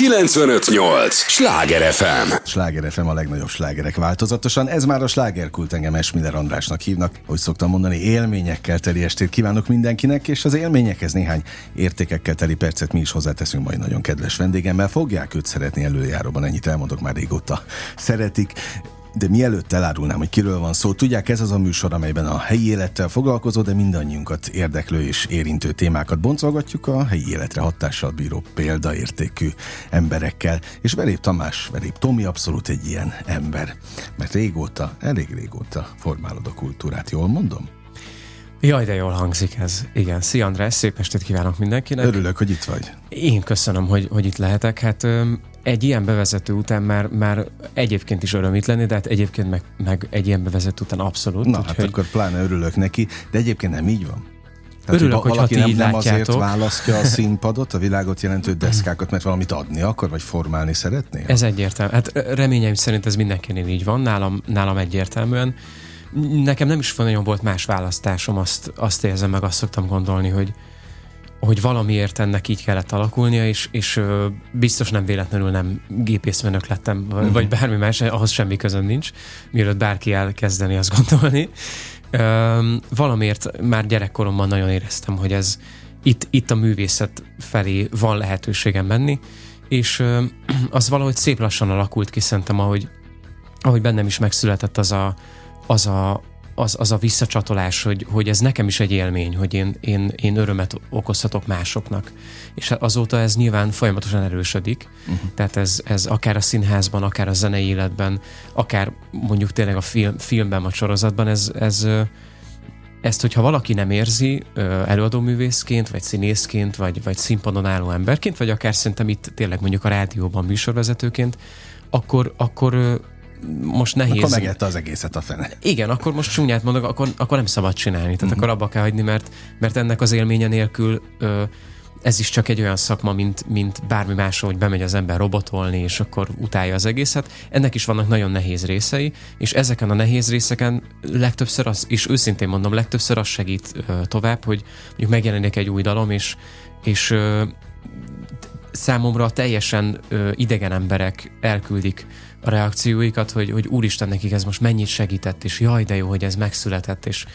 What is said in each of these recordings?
958! Sláger FM! Sláger FM a legnagyobb slágerek változatosan. Ez már a slágerkult engem Esmiller Andrásnak hívnak. Hogy szoktam mondani, élményekkel teli estét kívánok mindenkinek, és az élményekhez néhány értékekkel teli percet mi is hozzáteszünk majd nagyon kedves vendégemmel. Fogják őt szeretni előjáróban, ennyit elmondok már régóta. Szeretik. De mielőtt elárulnám, hogy kiről van szó, tudják, ez az a műsor, amelyben a helyi élettel foglalkozó, de mindannyiunkat érdeklő és érintő témákat boncolgatjuk a helyi életre hatással bíró példaértékű emberekkel. És Verép Tamás, Verép Tomi abszolút egy ilyen ember. Mert régóta, elég régóta formálod a kultúrát, jól mondom? Jaj, de jól hangzik ez. Igen. Szia András, szép estét kívánok mindenkinek. Örülök, hogy itt vagy. Én köszönöm, hogy, hogy itt lehetek. Hát egy ilyen bevezető után már, már egyébként is öröm itt lenni, de hát egyébként meg, meg egy ilyen bevezető után abszolút. Na, hát akkor pláne örülök neki, de egyébként nem így van. Tehát, Örülök, hogy valaki nem, nem azért választja a színpadot, a világot jelentő deszkákat, mert valamit adni akar, vagy formálni szeretné? Ez egyértelmű. Hát reményeim szerint ez mindenkinél így van, nálam, nálam egyértelműen. Nekem nem is nagyon volt más választásom, azt, azt érzem meg, azt szoktam gondolni, hogy, hogy valamiért ennek így kellett alakulnia, és, és biztos nem véletlenül nem gépészmenök lettem, uh-huh. vagy bármi más, ahhoz semmi közön nincs, mielőtt bárki elkezdeni azt gondolni. valamiért már gyerekkoromban nagyon éreztem, hogy ez itt, itt a művészet felé van lehetőségem menni, és az valahogy szép lassan alakult ki, szerintem, ahogy, ahogy bennem is megszületett az a, az a, az, az a visszacsatolás, hogy, hogy ez nekem is egy élmény, hogy én, én, én örömet okozhatok másoknak. És azóta ez nyilván folyamatosan erősödik, uh-huh. tehát ez, ez akár a színházban, akár a zenei életben, akár mondjuk tényleg a film, filmben, a sorozatban, ez, ez ezt, hogyha valaki nem érzi előadóművészként, vagy színészként, vagy, vagy színpadon álló emberként, vagy akár szerintem itt tényleg mondjuk a rádióban műsorvezetőként, akkor, akkor most nehéz. Akkor megette az egészet a fene. Igen, akkor most csúnyát mondok, akkor, akkor nem szabad csinálni. Tehát uh-huh. akkor abba kell hagyni, mert, mert ennek az élménye nélkül ö, ez is csak egy olyan szakma, mint, mint bármi más, hogy bemegy az ember robotolni, és akkor utálja az egészet. Ennek is vannak nagyon nehéz részei, és ezeken a nehéz részeken legtöbbször az, és őszintén mondom, legtöbbször az segít ö, tovább, hogy mondjuk megjelenik egy új dalom, és, és ö, számomra teljesen ö, idegen emberek elküldik a reakcióikat, hogy, hogy úristen, nekik ez most mennyit segített, és jaj, de jó, hogy ez megszületett, és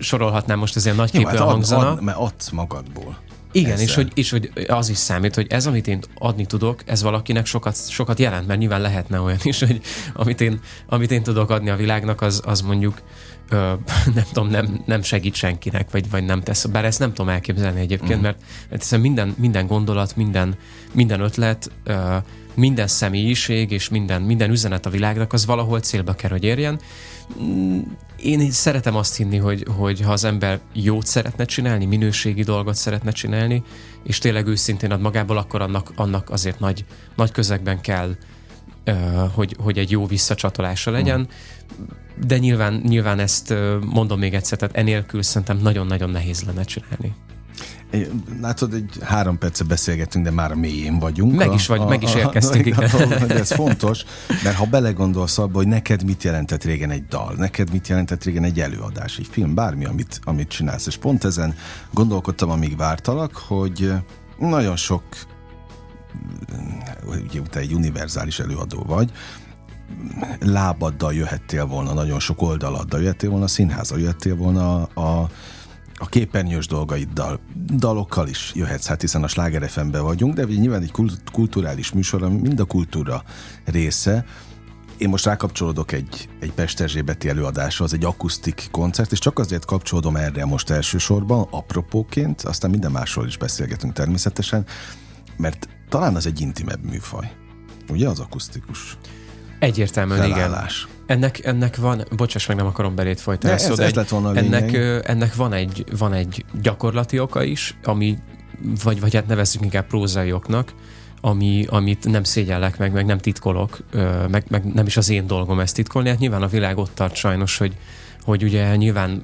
sorolhatnám most ezért nagy képűen hát hangzana. Ad, mert adsz magadból. Igen, és hogy, és hogy az is számít, hogy ez, amit én adni tudok, ez valakinek sokat, sokat jelent, mert nyilván lehetne olyan is, hogy amit én, amit én tudok adni a világnak, az, az mondjuk ö, nem tudom, nem, nem segít senkinek, vagy, vagy nem tesz. Bár ezt nem tudom elképzelni egyébként, mm. mert, mert hiszen minden, minden gondolat, minden, minden ötlet, minden személyiség és minden, minden üzenet a világnak az valahol célba kell, hogy érjen. Mm, én szeretem azt hinni, hogy, hogy ha az ember jót szeretne csinálni, minőségi dolgot szeretne csinálni, és tényleg őszintén ad magából, akkor annak, annak azért nagy, nagy közegben kell, hogy, hogy egy jó visszacsatolása legyen. De nyilván, nyilván ezt mondom még egyszer, tehát enélkül szerintem nagyon-nagyon nehéz lenne csinálni. Látod, egy három perce beszélgetünk, de már a mélyén vagyunk. Meg is, vagy, a, meg is érkeztünk. A, a, a, ez fontos, mert ha belegondolsz abba, hogy neked mit jelentett régen egy dal, neked mit jelentett régen egy előadás, egy film, bármi, amit, amit csinálsz. És pont ezen gondolkodtam, amíg vártalak, hogy nagyon sok ugye te egy univerzális előadó vagy, lábaddal jöhettél volna, nagyon sok oldaladdal jöhettél volna, színházal jöhettél volna a, a képernyős dolgaiddal, dalokkal is jöhetsz, hát hiszen a Sláger fm vagyunk, de nyilván egy kulturális műsor, ami mind a kultúra része. Én most rákapcsolódok egy, egy Pesterzsébeti előadásra, az egy akusztik koncert, és csak azért kapcsolódom erre most elsősorban, apropóként, aztán minden másról is beszélgetünk természetesen, mert talán az egy intimebb műfaj. Ugye az akusztikus? Egyértelműen felállás. igen. Ennek, ennek van, bocsáss meg, nem akarom belét folytani. Ez, ez, ez lett volna ennek, ennek van egy, van egy gyakorlati oka is, ami, vagy, vagy hát nevezzük inkább prózai oknak, ami, amit nem szégyellek meg, meg nem titkolok, meg, meg nem is az én dolgom ezt titkolni. Hát nyilván a világ ott tart sajnos, hogy, hogy ugye nyilván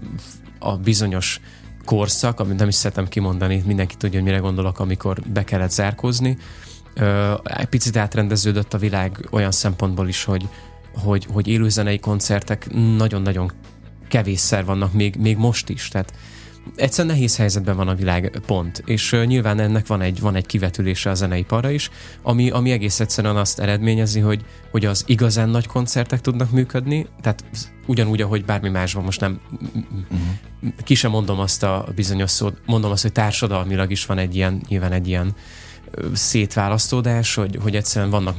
a bizonyos korszak, amit nem is szeretem kimondani, mindenki tudja, hogy mire gondolok, amikor be kellett zárkózni. Egy picit átrendeződött a világ olyan szempontból is, hogy, hogy, hogy élőzenei koncertek nagyon-nagyon kevésszer vannak még, még most is. Tehát egyszerűen nehéz helyzetben van a világ, pont. És uh, nyilván ennek van egy, van egy kivetülése a zeneiparra is, ami, ami egész egyszerűen azt eredményezi, hogy, hogy az igazán nagy koncertek tudnak működni, tehát ugyanúgy, ahogy bármi másban, most nem uh-huh. ki sem mondom azt a bizonyos szót, mondom azt, hogy társadalmilag is van egy ilyen, nyilván egy ilyen szétválasztódás, hogy, hogy egyszerűen vannak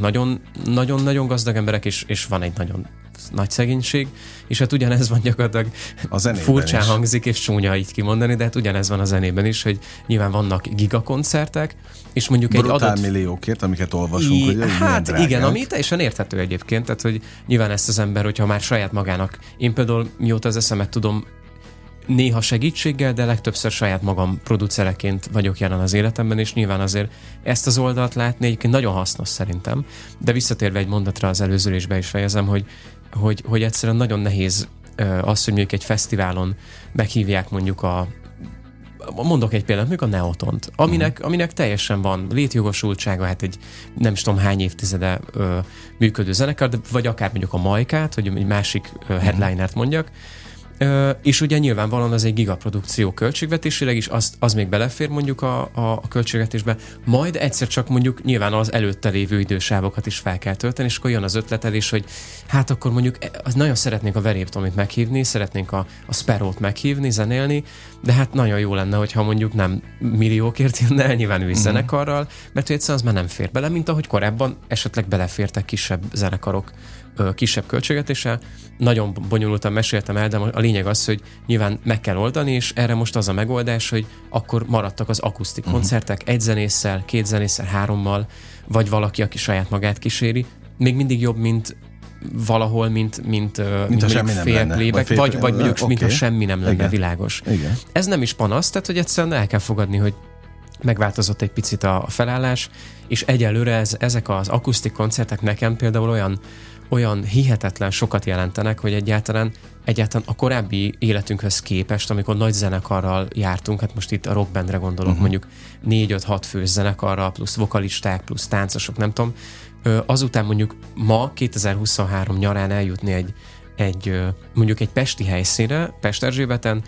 nagyon-nagyon gazdag emberek, és, és van egy nagyon nagy szegénység, és hát ugyanez van gyakorlatilag a furcsán is. hangzik, és csúnya így kimondani, de hát ugyanez van a zenében is, hogy nyilván vannak gigakoncertek, és mondjuk Brutál egy adott... milliókért, amiket olvasunk, I... hogy Hát igen, ami teljesen érthető egyébként, tehát hogy nyilván ezt az ember, hogyha már saját magának, én például mióta az eszemet tudom, néha segítséggel, de legtöbbször saját magam producereként vagyok jelen az életemben, és nyilván azért ezt az oldalt látni egyébként nagyon hasznos szerintem. De visszatérve egy mondatra az előzőlésbe is fejezem, hogy, hogy, hogy egyszerűen nagyon nehéz az, hogy mondjuk egy fesztiválon meghívják mondjuk a mondok egy példát, mondjuk a Neotont, aminek, uh-huh. aminek teljesen van létjogosultsága, hát egy nem is tudom hány évtizede ö, működő zenekar, de, vagy akár mondjuk a Majkát, hogy egy másik ö, headlinert mondjak, és ugye nyilvánvalóan az egy gigaprodukció költségvetésileg is, az, az még belefér mondjuk a, a, a költségvetésbe, majd egyszer csak mondjuk nyilván az előtte lévő idősávokat is fel kell tölteni, és akkor jön az ötletelés, hogy hát akkor mondjuk e, az nagyon szeretnénk a Veréptomit meghívni, szeretnénk a, a Sparrow-t meghívni, zenélni, de hát nagyon jó lenne, hogyha mondjuk nem milliókért jönne el nyilván uh-huh. zenekarral, mert egyszerűen az már nem fér bele, mint ahogy korábban esetleg belefértek kisebb zenekarok kisebb költségvetéssel. Nagyon bonyolultan meséltem el, de a lényeg az, hogy nyilván meg kell oldani, és erre most az a megoldás, hogy akkor maradtak az akusztik uh-huh. koncertek, egy zenésszel, két zenésszel, hárommal, vagy valaki, aki saját magát kíséri. Még mindig jobb, mint valahol, mint, mint, mint, mint semmi fél nem lenne, vagy, vagy, vagy mondjuk, okay. mint ha semmi nem lenne Igen. világos. Igen. Ez nem is panasz, tehát hogy egyszerűen el kell fogadni, hogy megváltozott egy picit a felállás, és egyelőre ez, ezek az akusztik koncertek nekem például olyan olyan hihetetlen sokat jelentenek, hogy egyáltalán, egyáltalán a korábbi életünkhöz képest, amikor nagy zenekarral jártunk, hát most itt a rockbandre gondolok, uh-huh. mondjuk 4-5-6 fős zenekarral, plusz vokalisták, plusz táncosok, nem tudom, azután mondjuk ma, 2023 nyarán eljutni egy, egy mondjuk egy pesti helyszínre, Pesterzsébeten,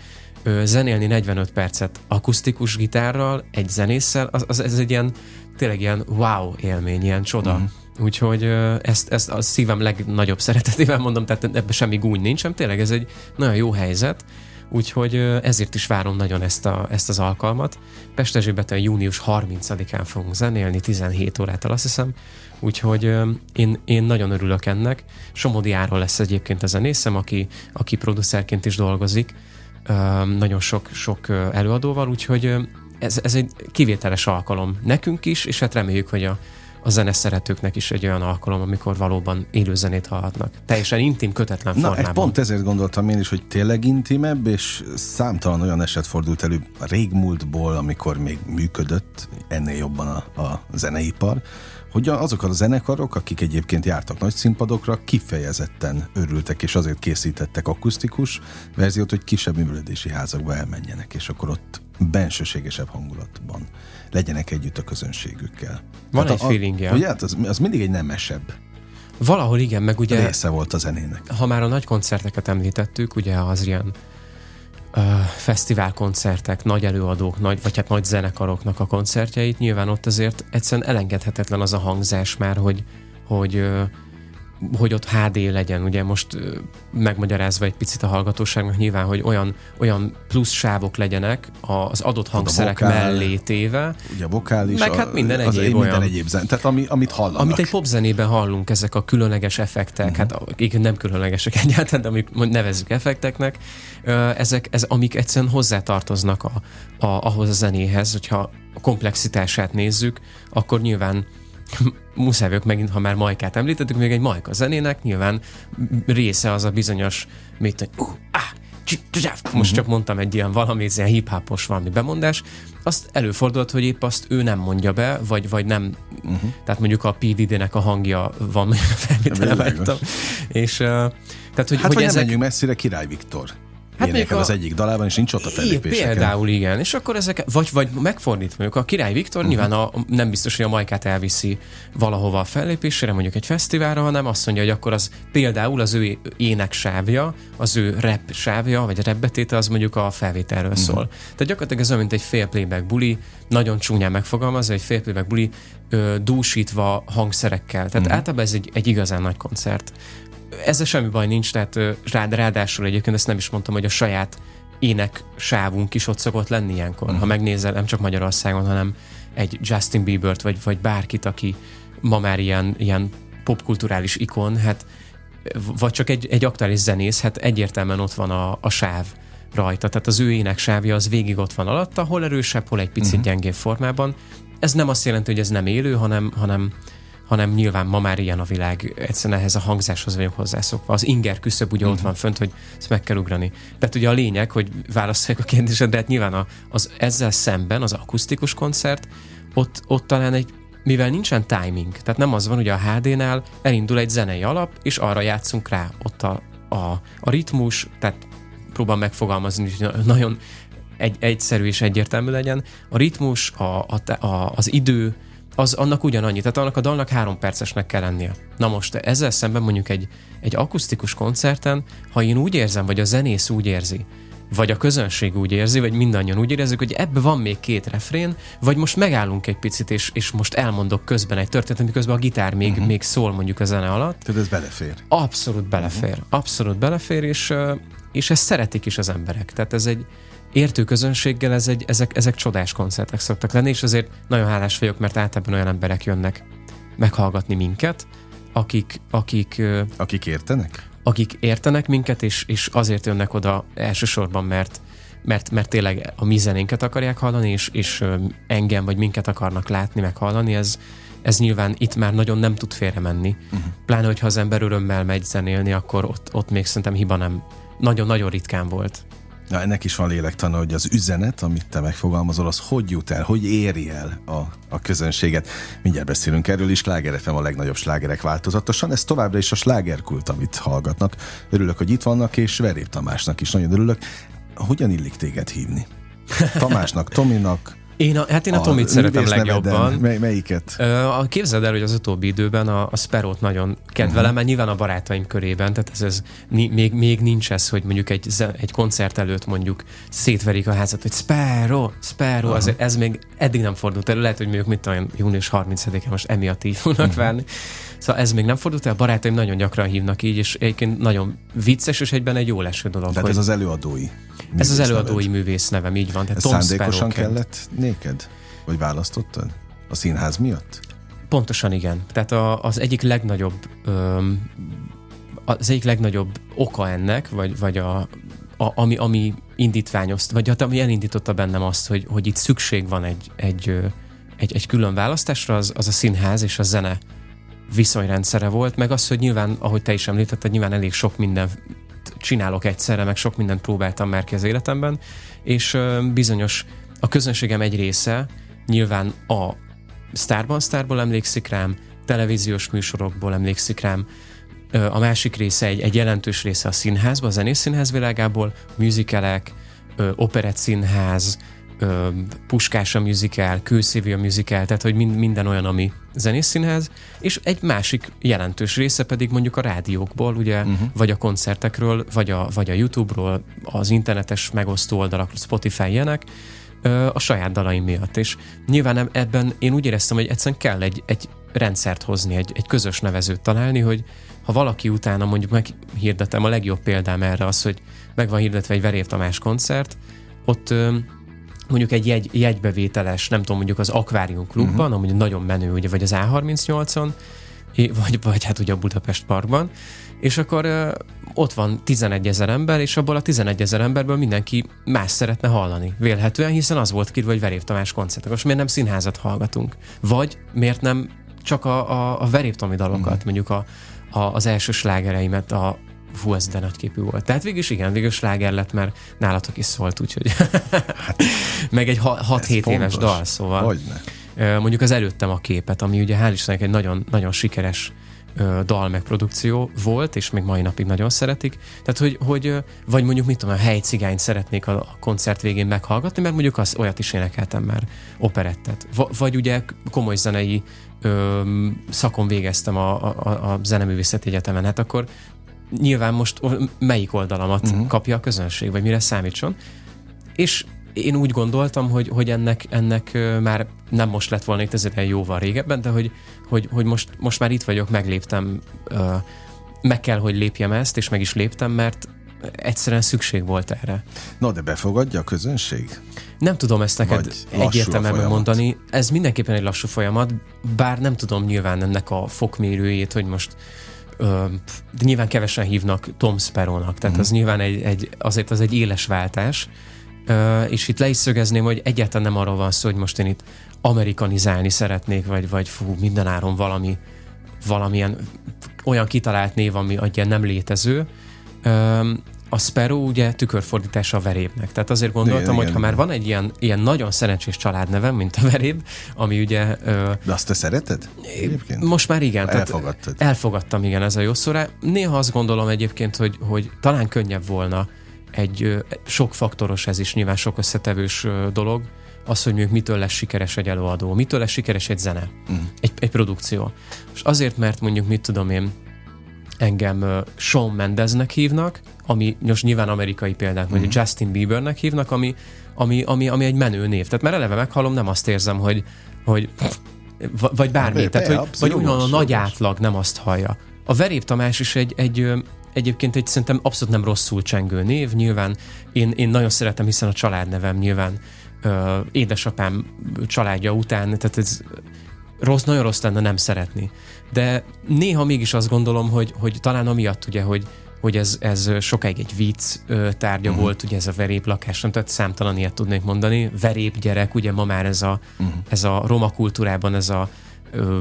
zenélni 45 percet akusztikus gitárral, egy zenésszel, az, az, ez egy ilyen, tényleg ilyen wow élmény, ilyen csoda. Uh-huh. Úgyhogy ezt, ezt a szívem legnagyobb szeretetével mondom, tehát ebben semmi gúny nincs, hanem tényleg ez egy nagyon jó helyzet, úgyhogy ezért is várom nagyon ezt, a, ezt az alkalmat. Pestezsébeten június 30-án fogunk zenélni, 17 órától azt hiszem, úgyhogy én, én nagyon örülök ennek. Somodi Áron lesz egyébként a zenészem, aki, aki producerként is dolgozik, nagyon sok, sok előadóval, úgyhogy ez, ez egy kivételes alkalom nekünk is, és hát reméljük, hogy a, a zene szeretőknek is egy olyan alkalom, amikor valóban élő zenét hallhatnak. Teljesen intim, kötetlen Na, formában. pont ezért gondoltam én is, hogy tényleg intimebb, és számtalan olyan eset fordult elő régmúltból, amikor még működött ennél jobban a, a zeneipar, hogy azok a zenekarok, akik egyébként jártak nagy színpadokra, kifejezetten örültek, és azért készítettek akusztikus verziót, hogy kisebb művelődési házakba elmenjenek, és akkor ott bensőségesebb hangulatban legyenek együtt a közönségükkel. Van Tehát egy a, feelingje. Ugye, hát az, az mindig egy nemesebb Valahol igen, meg ugye... Része volt a zenének. Ha már a nagy koncerteket említettük, ugye az ilyen uh, fesztiválkoncertek, nagy előadók, nagy, vagy hát nagy zenekaroknak a koncertjeit, nyilván ott azért egyszerűen elengedhetetlen az a hangzás már, hogy, hogy uh, hogy ott HD legyen, ugye most megmagyarázva egy picit a hallgatóságnak nyilván, hogy olyan, olyan plusz sávok legyenek az adott hangszerek vokál, mellé téve. Ugye a vokális, meg hát minden egyéb az, olyan. Minden egyéb zen, tehát ami, amit hallanak. Amit egy popzenében hallunk, ezek a különleges effektek, uh-huh. hát igen, nem különlegesek egyáltalán, de amik nevezzük effekteknek, ezek, ez, amik egyszerűen hozzátartoznak a, a, ahhoz a zenéhez, hogyha a komplexitását nézzük, akkor nyilván muszáj vagyok megint, ha már Majkát említettük, még egy Majka zenének nyilván része az a bizonyos, mit, hogy uh, ah, most csak mondtam egy ilyen valami, ez ilyen hip-hopos valami bemondás, azt előfordult, hogy épp azt ő nem mondja be, vagy, vagy nem, uh-huh. tehát mondjuk a PDD-nek a hangja van, felvétele És, uh, tehát, hogy, hát, hogy, hogy ezek... nem menjünk messzire, Király Viktor Hát énekel a... az egyik dalában, és nincs ott a fellépéseken. Például igen, és akkor ezek, vagy, vagy megfordítva, mondjuk a Király Viktor uh-huh. nyilván a, nem biztos, hogy a Majkát elviszi valahova a fellépésére, mondjuk egy fesztiválra, hanem azt mondja, hogy akkor az például az ő ének sávja, az ő rap sávja, vagy repbetéte az mondjuk a felvételről uh-huh. szól. Tehát gyakorlatilag ez olyan, mint egy fél playback buli, nagyon csúnyán megfogalmazva, egy fél playback buli ö, dúsítva hangszerekkel. Tehát uh-huh. általában ez egy, egy igazán nagy koncert ezzel semmi baj nincs, tehát rád, ráadásul egyébként ezt nem is mondtam, hogy a saját ének sávunk is ott szokott lenni ilyenkor. Uh-huh. Ha mhm. megnézel, nem csak Magyarországon, hanem egy Justin Bieber-t, vagy, vagy bárkit, aki ma már ilyen, ilyen popkulturális ikon, hát vagy csak egy, egy aktuális zenész, hát egyértelműen ott van a, a sáv rajta. Tehát az ő éneksávja az végig ott van alatta, hol erősebb, hol egy picit uh-huh. gyengébb formában. Ez nem azt jelenti, hogy ez nem élő, hanem, hanem hanem nyilván ma már ilyen a világ, egyszerűen ehhez a hangzáshoz vagyok hozzászokva. Az inger küszöb ugye uh-huh. ott mhm. van fönt, hogy ezt meg kell ugrani. Tehát ugye a lényeg, hogy válaszolják a kérdésed, de hát nyilván a, az ezzel szemben az akusztikus koncert, ott, ott talán egy mivel nincsen timing, tehát nem az van, hogy a HD-nál elindul egy zenei alap, és arra játszunk rá. Ott a, a, a ritmus, tehát próbál megfogalmazni, hogy nagyon egy, egyszerű és egyértelmű legyen. A ritmus, a, a, a, az idő, az annak ugyanannyi, tehát annak a dalnak három percesnek kell lennie. Na most ezzel szemben mondjuk egy, egy akusztikus koncerten, ha én úgy érzem, vagy a zenész úgy érzi, vagy a közönség úgy érzi, vagy mindannyian úgy érezzük, hogy ebbe van még két refrén, vagy most megállunk egy picit, és, és most elmondok közben egy történetet, miközben a gitár még, uh-huh. még szól mondjuk a zene alatt. Tehát ez belefér. Abszolút belefér. Uh-huh. Abszolút belefér, és, és ezt szeretik is az emberek. Tehát ez egy, értő közönséggel ez egy, ezek, ezek csodás koncertek szoktak lenni, és azért nagyon hálás vagyok, mert általában olyan emberek jönnek meghallgatni minket, akik, akik, akik értenek? Akik értenek minket, és, és azért jönnek oda elsősorban, mert, mert, mert tényleg a mi zenénket akarják hallani, és, és engem vagy minket akarnak látni, meg hallani, ez, ez nyilván itt már nagyon nem tud félre menni. Uh-huh. Pláne, hogyha az ember örömmel megy zenélni, akkor ott, ott még szerintem hiba nem nagyon-nagyon ritkán volt. Na, ennek is van lélektana, hogy az üzenet, amit te megfogalmazol, az hogy jut el, hogy éri el a, a közönséget. Mindjárt beszélünk erről is, Sláger FM a legnagyobb slágerek változatosan. Ez továbbra is a slágerkult, amit hallgatnak. Örülök, hogy itt vannak, és Verép Tamásnak is nagyon örülök. Hogyan illik téged hívni? Tamásnak, Tominak, én a, hát én a, a Tomit szeretem legjobban. Mely, melyiket? Képzeld el, hogy az utóbbi időben a, a Sparrow-t nagyon kedvelem, uh-huh. mert nyilván a barátaim körében, tehát ez, ez még, még nincs ez, hogy mondjuk egy, egy koncert előtt mondjuk szétverik a házat, hogy Sparrow, Sparrow, uh-huh. ez még eddig nem fordult elő, lehet, hogy mondjuk mit tudom, június 30-án most emiatt így fognak uh-huh. Szóval ez még nem fordult el, barátaim nagyon gyakran hívnak így, és egyébként nagyon vicces, és egyben egy jó leső dolog. Tehát ez az előadói Ez az előadói neved. művész nevem, így van. Tehát ez Tom szándékosan kellett néked? Vagy választottad? A színház miatt? Pontosan igen. Tehát a, az egyik legnagyobb öm, az egyik legnagyobb oka ennek, vagy, vagy a, a, ami, ami indítványozt, vagy hát ami elindította bennem azt, hogy, hogy itt szükség van egy, egy, egy, egy külön választásra, az, az a színház és a zene viszonyrendszere volt, meg az, hogy nyilván, ahogy te is említetted, nyilván elég sok minden csinálok egyszerre, meg sok mindent próbáltam már ki az életemben, és bizonyos a közönségem egy része nyilván a Starban Starból emlékszik rám, televíziós műsorokból emlékszik rám, a másik része, egy, egy jelentős része a színházban, a zenész színház világából, műzikelek, operett színház, Puskás a musical, Kőszívi a musical, tehát hogy mind, minden olyan, ami zenészszínház, és egy másik jelentős része pedig mondjuk a rádiókból, ugye, uh-huh. vagy a koncertekről, vagy a, vagy a YouTube-ról, az internetes megosztó oldalak, Spotify ilyenek, a saját dalaim miatt. És nyilván ebben én úgy éreztem, hogy egyszerűen kell egy, egy rendszert hozni, egy, egy közös nevezőt találni, hogy ha valaki utána mondjuk meghirdetem, a legjobb példám erre az, hogy meg van hirdetve egy Verév Tamás koncert, ott mondjuk egy jegy, jegybevételes, nem tudom, mondjuk az Aquarium klubban, uh-huh. amúgy nagyon menő, ugye, vagy az A38-on, vagy, vagy hát ugye a Budapest Parkban, és akkor ö, ott van 11 ezer ember, és abból a 11 ezer emberből mindenki más szeretne hallani. Vélhetően, hiszen az volt kírva, hogy Verév Tamás koncertek. Most miért nem színházat hallgatunk? Vagy miért nem csak a, a, a Verév Tomi dalokat, uh-huh. mondjuk a, a, az első slágereimet, a, fú, ez de nagyképű volt. Tehát végül is igen, végül sláger lett, mert nálatok is szólt, úgyhogy hát, meg egy 6-7 éves dal, szóval. Hogyne. Mondjuk az előttem a képet, ami ugye hál' Istennek egy nagyon, nagyon sikeres dal megprodukció volt, és még mai napig nagyon szeretik. Tehát, hogy, hogy vagy mondjuk, mit tudom, a helycigányt szeretnék a, a koncert végén meghallgatni, mert mondjuk az, olyat is énekeltem már, operettet. V- vagy ugye komoly zenei ö, szakon végeztem a, a, a Zeneművészeti Egyetemen, hát akkor nyilván most melyik oldalamat uh-huh. kapja a közönség, vagy mire számítson. És én úgy gondoltam, hogy, hogy ennek, ennek már nem most lett volna itt, ez jóval régebben, de hogy, hogy, hogy most, most már itt vagyok, megléptem, meg kell, hogy lépjem ezt, és meg is léptem, mert egyszerűen szükség volt erre. Na, de befogadja a közönség? Nem tudom ezt neked egyértelműen mondani. Ez mindenképpen egy lassú folyamat, bár nem tudom nyilván ennek a fokmérőjét, hogy most de nyilván kevesen hívnak Tom Sparrow-nak, tehát mm. az nyilván egy, egy, azért az egy éles váltás, és itt le is szögezném, hogy egyáltalán nem arról van szó, hogy most én itt amerikanizálni szeretnék, vagy, vagy fú, mindenáron valami, valamilyen olyan kitalált név, ami ilyen nem létező. A Sparrow ugye tükörfordítása a verébnek. Tehát azért gondoltam, igen, hogy ha már van egy ilyen, ilyen nagyon szerencsés családnevem, mint a veréb, ami ugye... De azt te szereted? Egyébként? Most már igen. Elfogadtad? elfogadtam, igen, ez a jó szó Néha azt gondolom egyébként, hogy, hogy talán könnyebb volna egy sok faktoros ez is, nyilván sok összetevős dolog, az, hogy mondjuk mitől lesz sikeres egy előadó, mitől lesz sikeres egy zene, uh egy, egy produkció. És azért, mert mondjuk mit tudom én, engem Shawn Mendeznek hívnak, ami most nyilván amerikai példát, uh-huh. vagy Justin Biebernek hívnak, ami, ami, ami, ami egy menő név. Tehát mert eleve meghallom, nem azt érzem, hogy, hogy vagy bármi, hát, tehát hogy, vagy olyan a nagy átlag nem azt hallja. A Verép Tamás is egy, egy egyébként egy szerintem abszolút nem rosszul csengő név, nyilván én, én nagyon szeretem, hiszen a családnevem nyilván ö, édesapám családja után, tehát ez rossz, nagyon rossz lenne nem szeretni. De néha mégis azt gondolom, hogy, hogy talán amiatt ugye, hogy, hogy ez, ez sokáig egy vicc tárgya uh-huh. volt, ugye ez a verép lakás, nem tehát számtalan ilyet tudnék mondani. Verép gyerek, ugye ma már ez a, uh-huh. ez a roma kultúrában ez a ö,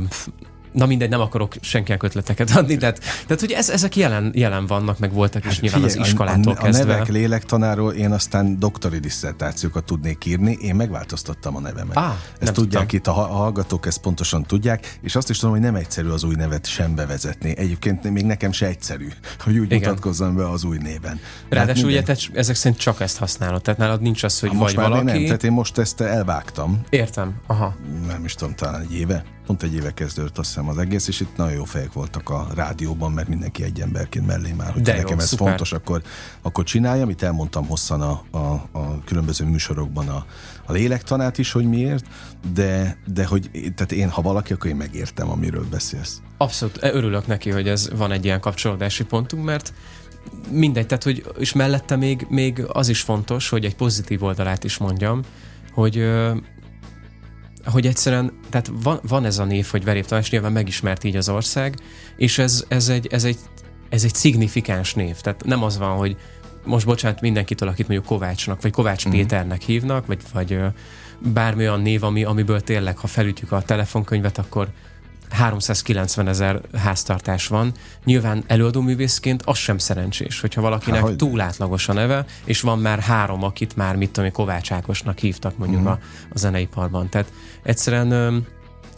Na mindegy, nem akarok senkinek ötleteket adni, tehát, tehát hogy ez, ezek jelen, jelen vannak, meg voltak is hát, nyilván figyelj, az iskolától a, a, kezdve. A nevek lélektanáról én aztán doktori diszertációkat tudnék írni, én megváltoztattam a nevemet. Ah, ezt tudják tudtam. itt, a hallgatók ezt pontosan tudják, és azt is tudom, hogy nem egyszerű az új nevet sem bevezetni. Egyébként még nekem se egyszerű, hogy úgy Igen. mutatkozzam be az új néven. Ráadásul ugye te ezek szerint csak ezt használod, tehát nálad nincs az, hogy ha, vagy valaki... Nem, tehát én most ezt elvágtam. Értem, aha. Nem is tudom, talán egy éve pont egy éve kezdődött azt hiszem az egész, és itt nagyon jó fejek voltak a rádióban, mert mindenki egy emberként mellé már, hogy nekem ez szuper. fontos, akkor, akkor csinálja, amit elmondtam hosszan a, a, a különböző műsorokban a, a lélektanát is, hogy miért, de, de hogy tehát én, ha valaki, akkor én megértem, amiről beszélsz. Abszolút, örülök neki, hogy ez van egy ilyen kapcsolódási pontunk, mert mindegy, tehát hogy, és mellette még, még az is fontos, hogy egy pozitív oldalát is mondjam, hogy hogy egyszerűen, tehát van, van ez a név, hogy Verép Tamás, nyilván megismert így az ország, és ez, ez, egy, ez, egy, ez egy szignifikáns név. Tehát nem az van, hogy most bocsánat mindenkitől, akit mondjuk Kovácsnak, vagy Kovács uh-huh. Péternek hívnak, vagy, vagy bármi olyan név, ami, amiből tényleg, ha felütjük a telefonkönyvet, akkor 390 ezer háztartás van. Nyilván előadóművészként az sem szerencsés, hogyha valakinek Há, túl átlagos a neve, és van már három, akit már, mit tudom, Kovács Ákosnak hívtak mondjuk uh-huh. a, a zeneiparban. Tehát egyszerűen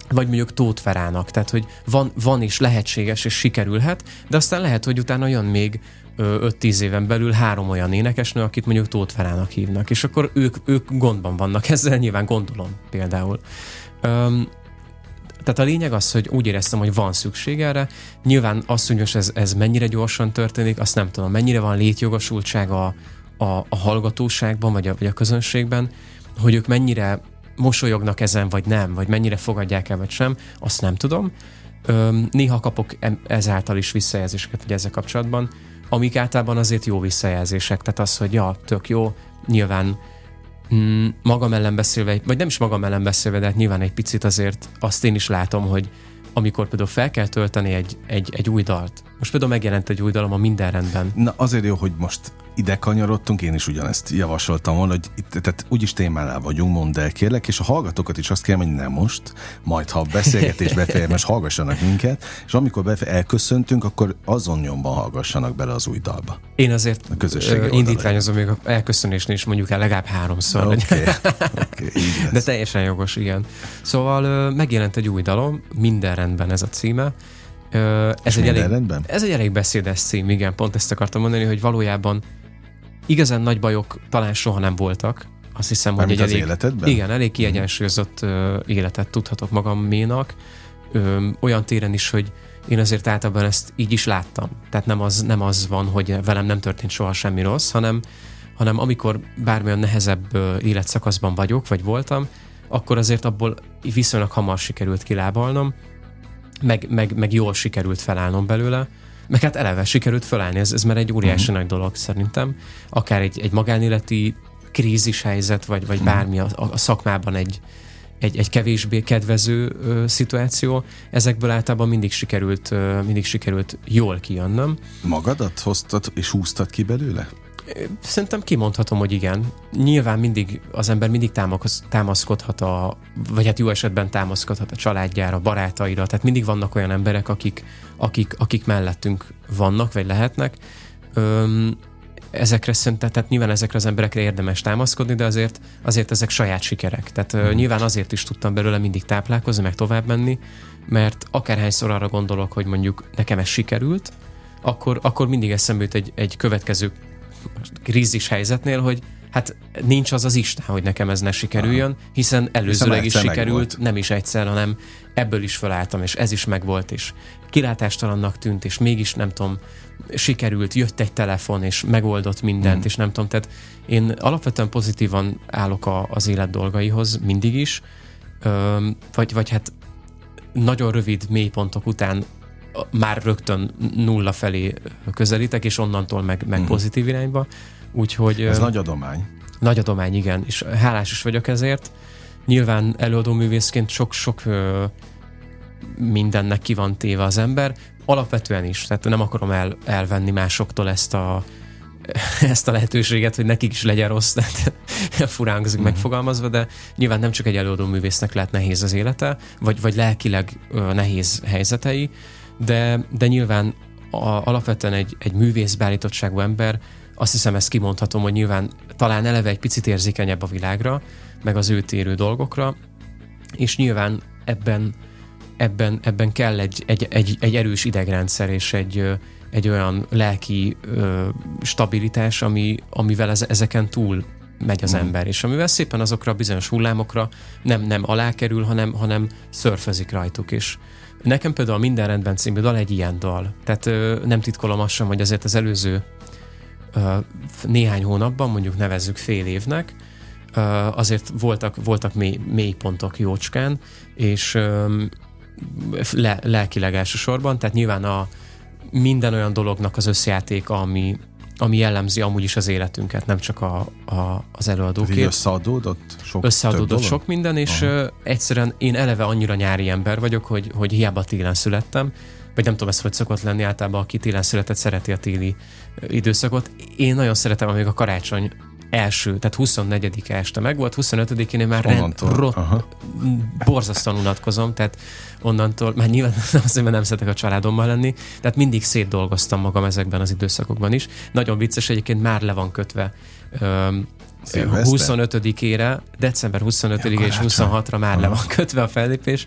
vagy mondjuk Tóth Ferának, tehát hogy van, van is lehetséges és sikerülhet, de aztán lehet, hogy utána jön még 5-10 éven belül három olyan énekesnő, akit mondjuk Tóth Ferának hívnak, és akkor ők, ők gondban vannak ezzel, nyilván gondolom például. Um, tehát a lényeg az, hogy úgy éreztem, hogy van szükség erre. Nyilván az, hogy most ez, ez mennyire gyorsan történik, azt nem tudom. Mennyire van létjogosultság a, a, a hallgatóságban, vagy a, vagy a közönségben, hogy ők mennyire mosolyognak ezen, vagy nem, vagy mennyire fogadják el, vagy sem, azt nem tudom. Öm, néha kapok ezáltal is visszajelzéseket hogy ezzel kapcsolatban, amik általában azért jó visszajelzések. Tehát az, hogy ja, tök jó, nyilván mm, magam ellen beszélve, vagy nem is magam ellen beszélve, de hát nyilván egy picit azért azt én is látom, hogy amikor például fel kell tölteni egy, egy, egy új dalt. Most például megjelent egy új dalom a Minden rendben. Na azért jó, hogy most ide kanyarodtunk, én is ugyanezt javasoltam volna, hogy itt, tehát úgyis témánál vagyunk, mondd el kérlek, és a hallgatókat is azt kérem, hogy nem most, majd ha a beszélgetés befejezem, most hallgassanak minket, és amikor befe- elköszöntünk, akkor azon nyomban hallgassanak bele az új dalba. Én azért a közösség indítványozom még a elköszönésnél is mondjuk el legalább háromszor. Okay. okay, De teljesen jogos, igen. Szóval megjelent egy új dalom, minden rendben ez a címe, ez, egy elég, rendben? ez egy elég beszédes cím, igen, pont ezt akartam mondani, hogy valójában igazán nagy bajok talán soha nem voltak. Azt hiszem, hogy egy elég, életedben? igen, elég kiegyensúlyozott uh, életet tudhatok magaménak. Ö, olyan téren is, hogy én azért általában ezt így is láttam. Tehát nem az, nem az van, hogy velem nem történt soha semmi rossz, hanem, hanem amikor bármilyen nehezebb életszakaszban vagyok, vagy voltam, akkor azért abból viszonylag hamar sikerült kilábalnom, meg, meg, meg jól sikerült felállnom belőle, meg hát eleve sikerült felállni, ez, ez már egy óriási uh-huh. nagy dolog szerintem. Akár egy, egy magánéleti krízis helyzet, vagy, vagy uh-huh. bármi a, a szakmában egy, egy, egy kevésbé kedvező ö, szituáció, ezekből általában mindig sikerült, ö, mindig sikerült jól kijönnöm. Magadat hoztad és húztad ki belőle? Szerintem kimondhatom, hogy igen. Nyilván mindig az ember mindig támaszkodhat a, vagy hát jó esetben támaszkodhat a családjára, barátaira, tehát mindig vannak olyan emberek, akik, akik, akik mellettünk vannak, vagy lehetnek. Öm, ezekre szerintem, tehát nyilván ezekre az emberekre érdemes támaszkodni, de azért, azért ezek saját sikerek. Tehát mm. nyilván azért is tudtam belőle mindig táplálkozni, meg tovább menni, mert akárhányszor arra gondolok, hogy mondjuk nekem ez sikerült, akkor, akkor mindig eszembe jut egy, egy következő krízis helyzetnél, hogy hát nincs az az Isten, hogy nekem ez ne sikerüljön, hiszen előzőleg is sikerült, nem is egyszer, hanem ebből is felálltam, és ez is megvolt, és kilátástalannak tűnt, és mégis nem tudom, sikerült, jött egy telefon, és megoldott mindent, mm. és nem tudom, tehát én alapvetően pozitívan állok a, az élet dolgaihoz, mindig is, Ö, vagy, vagy hát nagyon rövid mélypontok után már rögtön nulla felé közelítek, és onnantól meg, meg mm. pozitív irányba. Úgyhogy... Ez nagy adomány. Nagy adomány, igen, és hálás is vagyok ezért. Nyilván előadó művészként sok-sok mindennek ki van téve az ember, alapvetően is, tehát nem akarom el, elvenni másoktól ezt a, ezt a lehetőséget, hogy nekik is legyen rossz, tehát furán hangzik uh-huh. megfogalmazva, de nyilván nem csak egy előadó művésznek lehet nehéz az élete, vagy, vagy lelkileg ö, nehéz helyzetei, de, de nyilván a, alapvetően egy, egy művész beállítottságú ember, azt hiszem ezt kimondhatom, hogy nyilván talán eleve egy picit érzékenyebb a világra, meg az őt érő dolgokra, és nyilván ebben, ebben, ebben kell egy, egy, egy, egy erős idegrendszer és egy, egy olyan lelki ö, stabilitás, ami, amivel ez, ezeken túl megy az mm. ember, és amivel szépen azokra a bizonyos hullámokra nem, nem alá kerül, hanem, hanem szörfözik rajtuk, és, Nekem például a Minden rendben című dal egy ilyen dal. Tehát ö, nem titkolom azt sem, hogy azért az előző ö, néhány hónapban, mondjuk nevezzük fél évnek, ö, azért voltak, voltak mély, mély pontok jócskán, és ö, le, lelkileg elsősorban, tehát nyilván a minden olyan dolognak az összjátéka, ami, ami jellemzi amúgy is az életünket, nem csak a, a, az előadókét. összeadódott sok Összeadódott sok minden, és uh, egyszerűen én eleve annyira nyári ember vagyok, hogy, hogy hiába télen születtem, vagy nem tudom ez hogy szokott lenni, általában aki télen született, szereti a téli időszakot. Én nagyon szeretem, amíg a karácsony első, tehát 24 este meg volt, 25-én én már rend, rot, borzasztóan unatkozom, tehát onnantól, már nyilván azért, mert nem szeretek a családommal lenni, tehát mindig szétdolgoztam magam ezekben az időszakokban is. Nagyon vicces, egyébként már le van kötve 25-ére, december 25-ére és 26-ra már Aha. le van kötve a fellépés.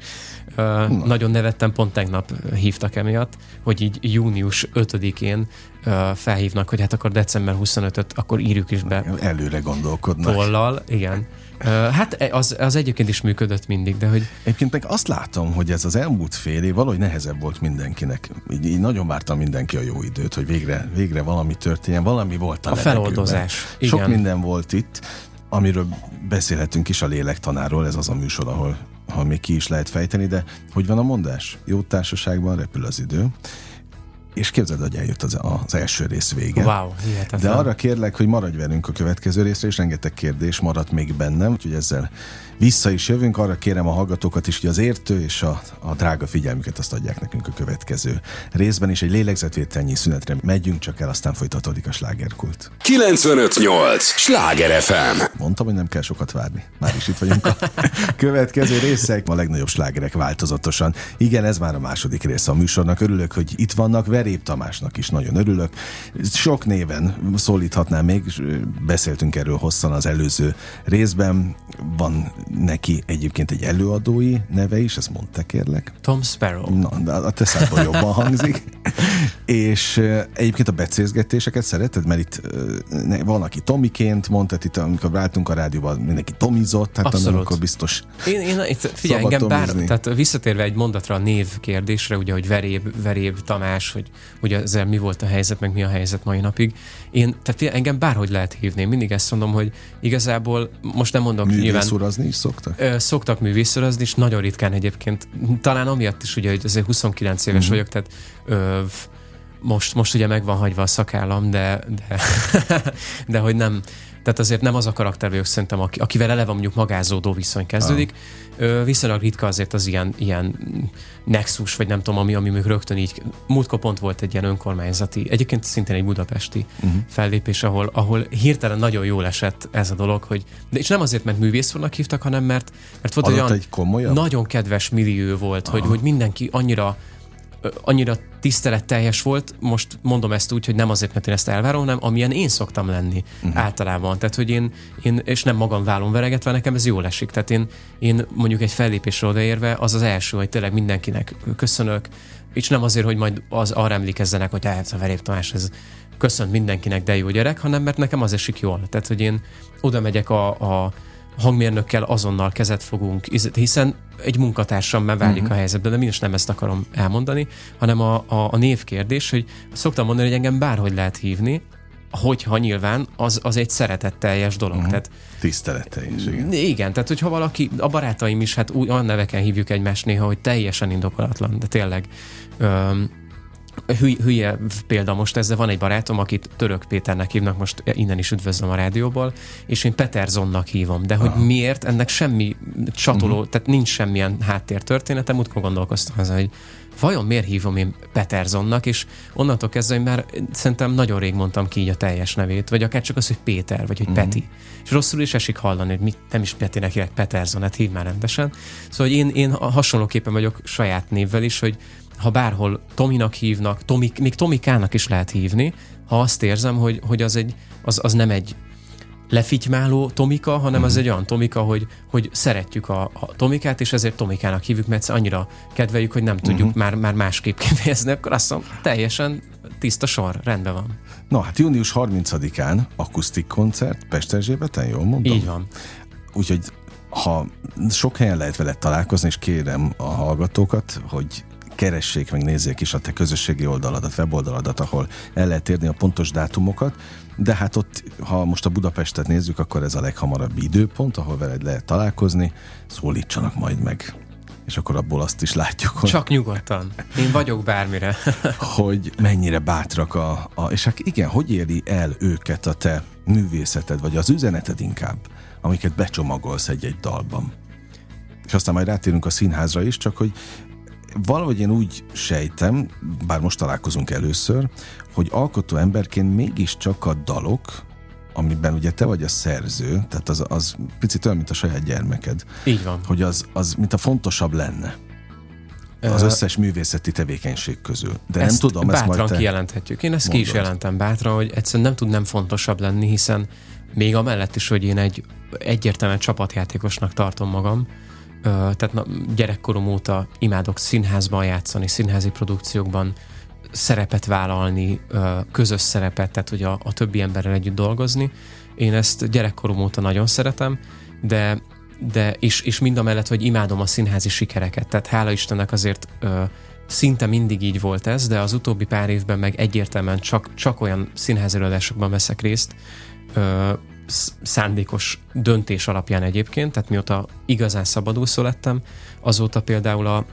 Uh, nagyon nevettem, pont tegnap hívtak emiatt, hogy így június 5-én uh, felhívnak, hogy hát akkor december 25-öt, akkor írjuk is be. Előre gondolkodnak. Tollal, igen. Hát e, az, az egyébként is működött mindig, de hogy... Egyébként meg azt látom, hogy ez az elmúlt fél év valahogy nehezebb volt mindenkinek. Így, így nagyon várta mindenki a jó időt, hogy végre, végre valami történjen, valami volt a A feloldozás. Igen. Sok minden volt itt, amiről beszélhetünk is a lélektanáról, ez az a műsor, ahol ha még ki is lehet fejteni, de hogy van a mondás? Jó társaságban repül az idő és képzeld, hogy eljött az, az első rész vége. Wow, hihetetlen. De arra kérlek, hogy maradj velünk a következő részre, és rengeteg kérdés maradt még bennem, úgyhogy ezzel vissza is jövünk. Arra kérem a hallgatókat is, hogy az értő és a, a drága figyelmüket azt adják nekünk a következő részben is. Egy lélegzetvételnyi szünetre megyünk csak el, aztán folytatódik a slágerkult. 958! Sláger FM! Mondtam, hogy nem kell sokat várni. Már is itt vagyunk a következő részek. A legnagyobb slágerek változatosan. Igen, ez már a második része a műsornak. Örülök, hogy itt vannak Verép Tamásnak is nagyon örülök. Sok néven szólíthatnám még, beszéltünk erről hosszan az előző részben. Van neki egyébként egy előadói neve is, ezt mondta kérlek. Tom Sparrow. Na, de a te szádból jobban hangzik. És egyébként a becézgetéseket szereted, mert itt van, aki Tomiként mondta, itt amikor váltunk a rádióban, mindenki tomizott, hát Abszolút. akkor biztos Én, én itt, figyelj, engem bár, tehát visszatérve egy mondatra a név kérdésre, ugye, hogy veréb, veréb Tamás, hogy ugye ezzel mi volt a helyzet, meg mi a helyzet mai napig. Én, tehát figyelj, engem bárhogy lehet hívni. Én mindig ezt mondom, hogy igazából most nem mondok Művészurazni is szoktak? Ö, szoktak művészurazni, és nagyon ritkán egyébként. Talán amiatt is ugye, hogy azért 29 éves uh-huh. vagyok, tehát ö, most, most ugye meg van hagyva a szakállam, de, de, de hogy nem, tehát azért nem az a karakter vagyok szerintem, akivel eleve mondjuk magázódó viszony kezdődik. Ah. Viszonylag ritka azért az ilyen, ilyen nexus, vagy nem tudom, ami, ami még rögtön így, múltkor pont volt egy ilyen önkormányzati, egyébként szintén egy budapesti uh-huh. fellépés, ahol, ahol hirtelen nagyon jól esett ez a dolog, hogy, de és nem azért, mert művészfornak hívtak, hanem mert, mert volt olyan egy komolyabb? nagyon kedves millió volt, hogy, hogy mindenki annyira annyira tiszteletteljes volt, most mondom ezt úgy, hogy nem azért, mert én ezt elvárom, hanem amilyen én szoktam lenni uh-huh. általában. Tehát, hogy én, én, és nem magam vállom veregetve, nekem ez jól esik. Tehát én, én mondjuk egy fellépésre odaérve, az az első, hogy tényleg mindenkinek köszönök, és nem azért, hogy majd az arra emlékezzenek, hogy hát a Verép Tamás, ez köszönt mindenkinek, de jó gyerek, hanem mert nekem az esik jól. Tehát, hogy én oda megyek a, a hangmérnökkel azonnal kezet fogunk, hiszen egy munkatársam már válik uh-huh. a helyzetbe, de mindig nem ezt akarom elmondani, hanem a, a, a névkérdés, hogy szoktam mondani, hogy engem bárhogy lehet hívni, hogyha nyilván az, az egy szeretetteljes dolog. Uh-huh. Tehát, Tiszteletteljes, igen. Igen, tehát hogyha valaki, a barátaim is, hát úgy, olyan neveken hívjuk egymást néha, hogy teljesen indokolatlan, de tényleg. Öm, hülye, hülye példa most ez, de van egy barátom, akit Török Péternek hívnak, most innen is üdvözlöm a rádióból, és én Peterzonnak hívom. De hogy Aha. miért, ennek semmi csatoló, uh-huh. tehát nincs semmilyen háttértörténetem, útkor gondolkoztam azon, hogy vajon miért hívom én Peterzonnak, és onnantól kezdve hogy már szerintem nagyon rég mondtam ki így a teljes nevét, vagy akár csak az, hogy Péter, vagy hogy uh-huh. Peti. És rosszul is esik hallani, hogy mit, nem is Petinek hívják Peterzon, hát hív már rendesen. Szóval hogy én, én hasonlóképpen vagyok saját névvel is, hogy ha bárhol Tominak hívnak, Tomik, még Tomikának is lehet hívni, ha azt érzem, hogy, hogy az, egy, az, az nem egy lefitymáló Tomika, hanem mm. az egy olyan Tomika, hogy, hogy szeretjük a, a Tomikát, és ezért Tomikának hívjuk, mert annyira kedveljük, hogy nem tudjuk mm-hmm. már, már másképp kifejezni, akkor azt mondom, teljesen tiszta sor, rendben van. Na hát június 30-án akusztik koncert Pesterzsébeten, jól mondom? Így van. Úgyhogy ha sok helyen lehet veled találkozni, és kérem a hallgatókat, hogy keressék, meg nézzék is a te közösségi oldaladat, weboldaladat, ahol el lehet érni a pontos dátumokat, de hát ott, ha most a Budapestet nézzük, akkor ez a leghamarabb időpont, ahol veled lehet találkozni, szólítsanak majd meg és akkor abból azt is látjuk, hogy... Csak nyugodtan. Én vagyok bármire. hogy mennyire bátrak a, a... És hát igen, hogy éri el őket a te művészeted, vagy az üzeneted inkább, amiket becsomagolsz egy-egy dalban. És aztán majd rátérünk a színházra is, csak hogy valahogy én úgy sejtem, bár most találkozunk először, hogy alkotó emberként mégiscsak a dalok, amiben ugye te vagy a szerző, tehát az, az picit olyan, mint a saját gyermeked. Így van. Hogy az, az mint a fontosabb lenne az összes művészeti tevékenység közül. De ezt nem tudom, ezt majd te kijelenthetjük. Én ezt mondod. ki is jelentem bátran, hogy egyszerűen nem tud nem fontosabb lenni, hiszen még amellett is, hogy én egy egyértelműen csapatjátékosnak tartom magam, tehát na, gyerekkorom óta imádok színházban játszani, színházi produkciókban szerepet vállalni, közös szerepet, tehát hogy a, a többi emberrel együtt dolgozni. Én ezt gyerekkorom óta nagyon szeretem, de, de és, és mind a mellett, hogy imádom a színházi sikereket. Tehát hála Istennek azért ö, szinte mindig így volt ez, de az utóbbi pár évben meg egyértelműen csak, csak olyan színházi előadásokban veszek részt, ö, szándékos döntés alapján egyébként, tehát mióta igazán szabadúszó lettem, azóta például a,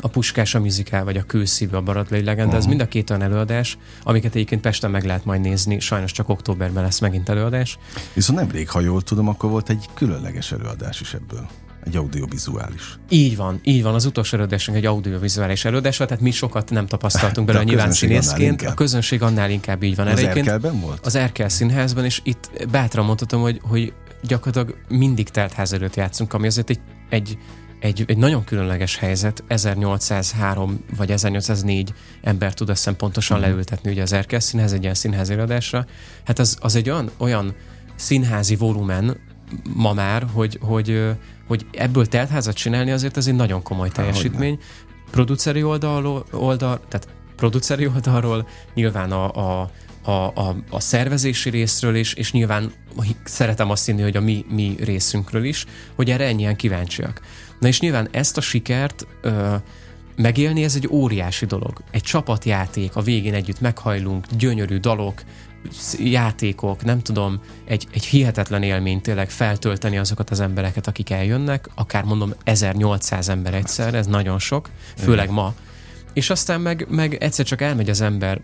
a Puskás a műzikál, vagy a Kőszívű, a Baradlai legenda, uh-huh. ez mind a két olyan előadás, amiket egyébként Pesten meg lehet majd nézni, sajnos csak októberben lesz megint előadás. Viszont nemrég, ha jól tudom, akkor volt egy különleges előadás is ebből egy audiovizuális. Így van, így van. Az utolsó előadásunk egy audiovizuális előadás tehát mi sokat nem tapasztaltunk bele nyilván színészként. A közönség annál inkább így van. Az Erkelben volt? Az Erkel színházban, és itt bátran mondhatom, hogy, hogy gyakorlatilag mindig telt ház előtt játszunk, ami azért egy, egy egy, egy nagyon különleges helyzet, 1803 vagy 1804 ember tud azt pontosan uh-huh. leültetni ugye az Erkel színház egy ilyen színházi előadásra. Hát az, az egy olyan, olyan színházi volumen ma már, hogy, hogy, hogy ebből teltházat csinálni azért ez egy nagyon komoly teljesítmény. Produceri oldalról, oldal, tehát produceri oldalról nyilván a, a a, a, a szervezési részről is, és nyilván szeretem azt hinni, hogy a mi, mi részünkről is, hogy erre ennyien kíváncsiak. Na és nyilván ezt a sikert ö, megélni, ez egy óriási dolog. Egy csapatjáték, a végén együtt meghajlunk, gyönyörű dalok, játékok, nem tudom, egy, egy hihetetlen élmény tényleg feltölteni azokat az embereket, akik eljönnek, akár mondom 1800 ember egyszer, ez nagyon sok, főleg ma. És aztán meg, meg egyszer csak elmegy az ember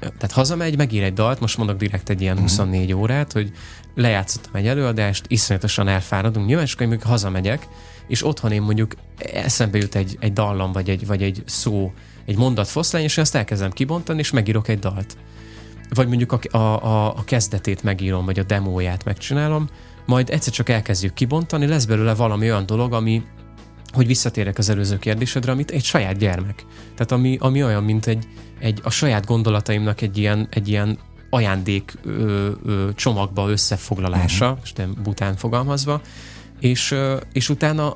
tehát hazamegy, megír egy dalt, most mondok direkt egy ilyen 24 mhm. órát, hogy lejátszottam egy előadást, iszonyatosan elfáradunk, nyilván, és akkor hazamegyek, és otthon én mondjuk eszembe jut egy, egy dallam, vagy egy, vagy egy szó, egy mondat foszlány, és azt elkezdem kibontani, és megírok egy dalt. Vagy mondjuk a, a, a, kezdetét megírom, vagy a demóját megcsinálom, majd egyszer csak elkezdjük kibontani, lesz belőle valami olyan dolog, ami, hogy visszatérek az előző kérdésedre, amit egy saját gyermek. Tehát ami, ami olyan, mint egy, egy a saját gondolataimnak egy ilyen, egy ilyen ajándék ö, ö, csomagba összefoglalása, uh-huh. és nem bután fogalmazva, és, ö, és utána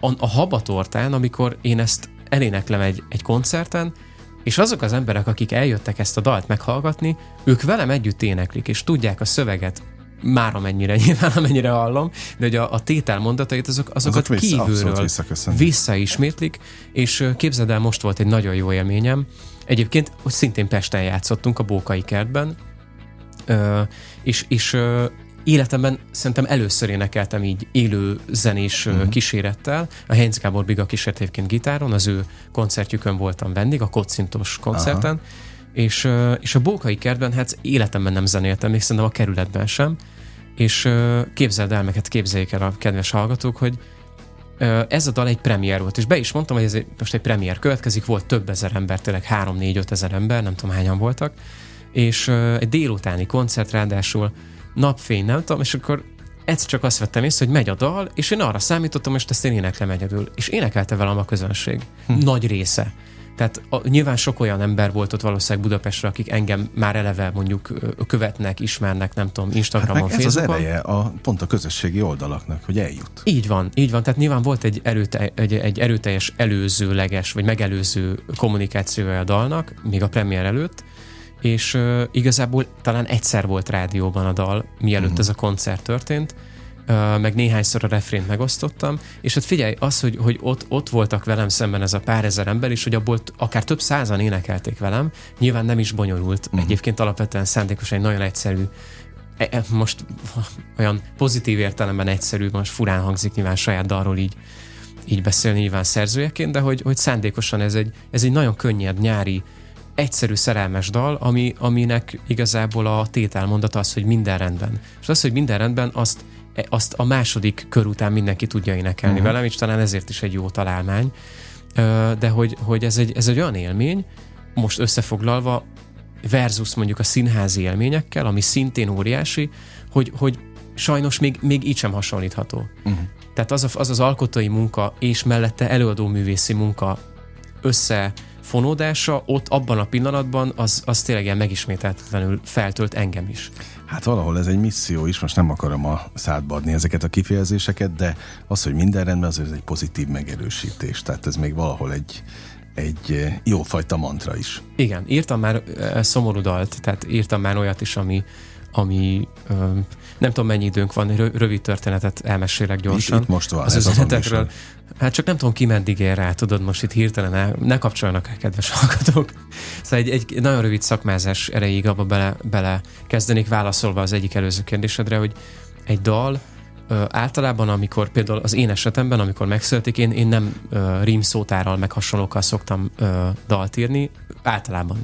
a, a habatortán, amikor én ezt eléneklem egy, egy koncerten, és azok az emberek, akik eljöttek ezt a dalt meghallgatni, ők velem együtt éneklik, és tudják a szöveget, már amennyire nyilván, amennyire hallom, de hogy a, a tétel mondatait, azok, azokat azok vissza, kívülről visszaismétlik, és képzeld el, most volt egy nagyon jó élményem, egyébként, hogy szintén Pesten játszottunk a Bókai kertben, és, és életemben szerintem először énekeltem így élő zenés uh-huh. kísérettel. A Heinz Gábor Biga kísért egyébként gitáron, az ő koncertjükön voltam vendég, a kocintos koncerten, uh-huh. és, és a Bókai kertben hát életemben nem zenéltem, még szerintem a kerületben sem, és képzeld el, meg hát képzeljék el a kedves hallgatók, hogy ez a dal egy premier volt, és be is mondtam, hogy ez egy, most egy premier következik, volt több ezer ember, tényleg 3-4-5 ezer ember, nem tudom hányan voltak, és egy délutáni koncert ráadásul napfény, nem tudom, és akkor egyszer csak azt vettem észre, hogy megy a dal, és én arra számítottam, hogy ezt én éneklem egyedül. És énekelte velem a közönség. Hm. Nagy része. Tehát a, nyilván sok olyan ember volt ott valószínűleg Budapestre, akik engem már eleve mondjuk követnek, ismernek, nem tudom, Instagramon, hát Facebookon. Ez az ereje a, pont a közösségi oldalaknak, hogy eljut. Így van, így van. Tehát nyilván volt egy, erőte, egy, egy erőteljes előzőleges, vagy megelőző kommunikációja a dalnak, még a premier előtt, és uh, igazából talán egyszer volt rádióban a dal, mielőtt uh-huh. ez a koncert történt, uh, meg néhányszor a refrént megosztottam, és hát figyelj, az, hogy, hogy ott, ott voltak velem szemben ez a pár ezer ember is, hogy abból akár több százan énekelték velem, nyilván nem is bonyolult, uh-huh. egyébként alapvetően szándékosan egy nagyon egyszerű e, e, most olyan pozitív értelemben egyszerű, most furán hangzik nyilván saját dalról így, így beszélni nyilván szerzőjeként, de hogy, hogy szándékosan ez egy, ez egy nagyon könnyed, nyári, egyszerű szerelmes dal, ami, aminek igazából a tételmondat az, hogy minden rendben. És az, hogy minden rendben, azt, azt a második kör után mindenki tudja énekelni uh-huh. velem, és talán ezért is egy jó találmány. De hogy, hogy ez, egy, ez egy olyan élmény, most összefoglalva, versus mondjuk a színházi élményekkel, ami szintén óriási, hogy, hogy sajnos még, még így sem hasonlítható. Uh-huh. Tehát az, a, az az alkotói munka és mellette előadó művészi munka össze fonódása ott abban a pillanatban az, az tényleg ilyen megismételtetlenül feltölt engem is. Hát valahol ez egy misszió is, most nem akarom a szádba adni ezeket a kifejezéseket, de az, hogy minden rendben, az egy pozitív megerősítés. Tehát ez még valahol egy, egy jófajta mantra is. Igen, írtam már szomorú dalt, tehát írtam már olyat is, ami, ami nem tudom mennyi időnk van, rövid történetet elmesélek gyorsan. Itt, itt most van, az üzenetekről. Hát csak nem tudom, ki meddig ér rá, tudod, most itt hirtelen el, ne kapcsoljanak el, kedves hallgatók. Szóval egy, egy nagyon rövid szakmázás erejéig abba bele, bele kezdenék válaszolva az egyik előző kérdésedre, hogy egy dal ö, általában, amikor például az én esetemben, amikor megszületik, én, én nem ö, rímszótárral, meg hasonlókkal szoktam ö, dalt írni, általában.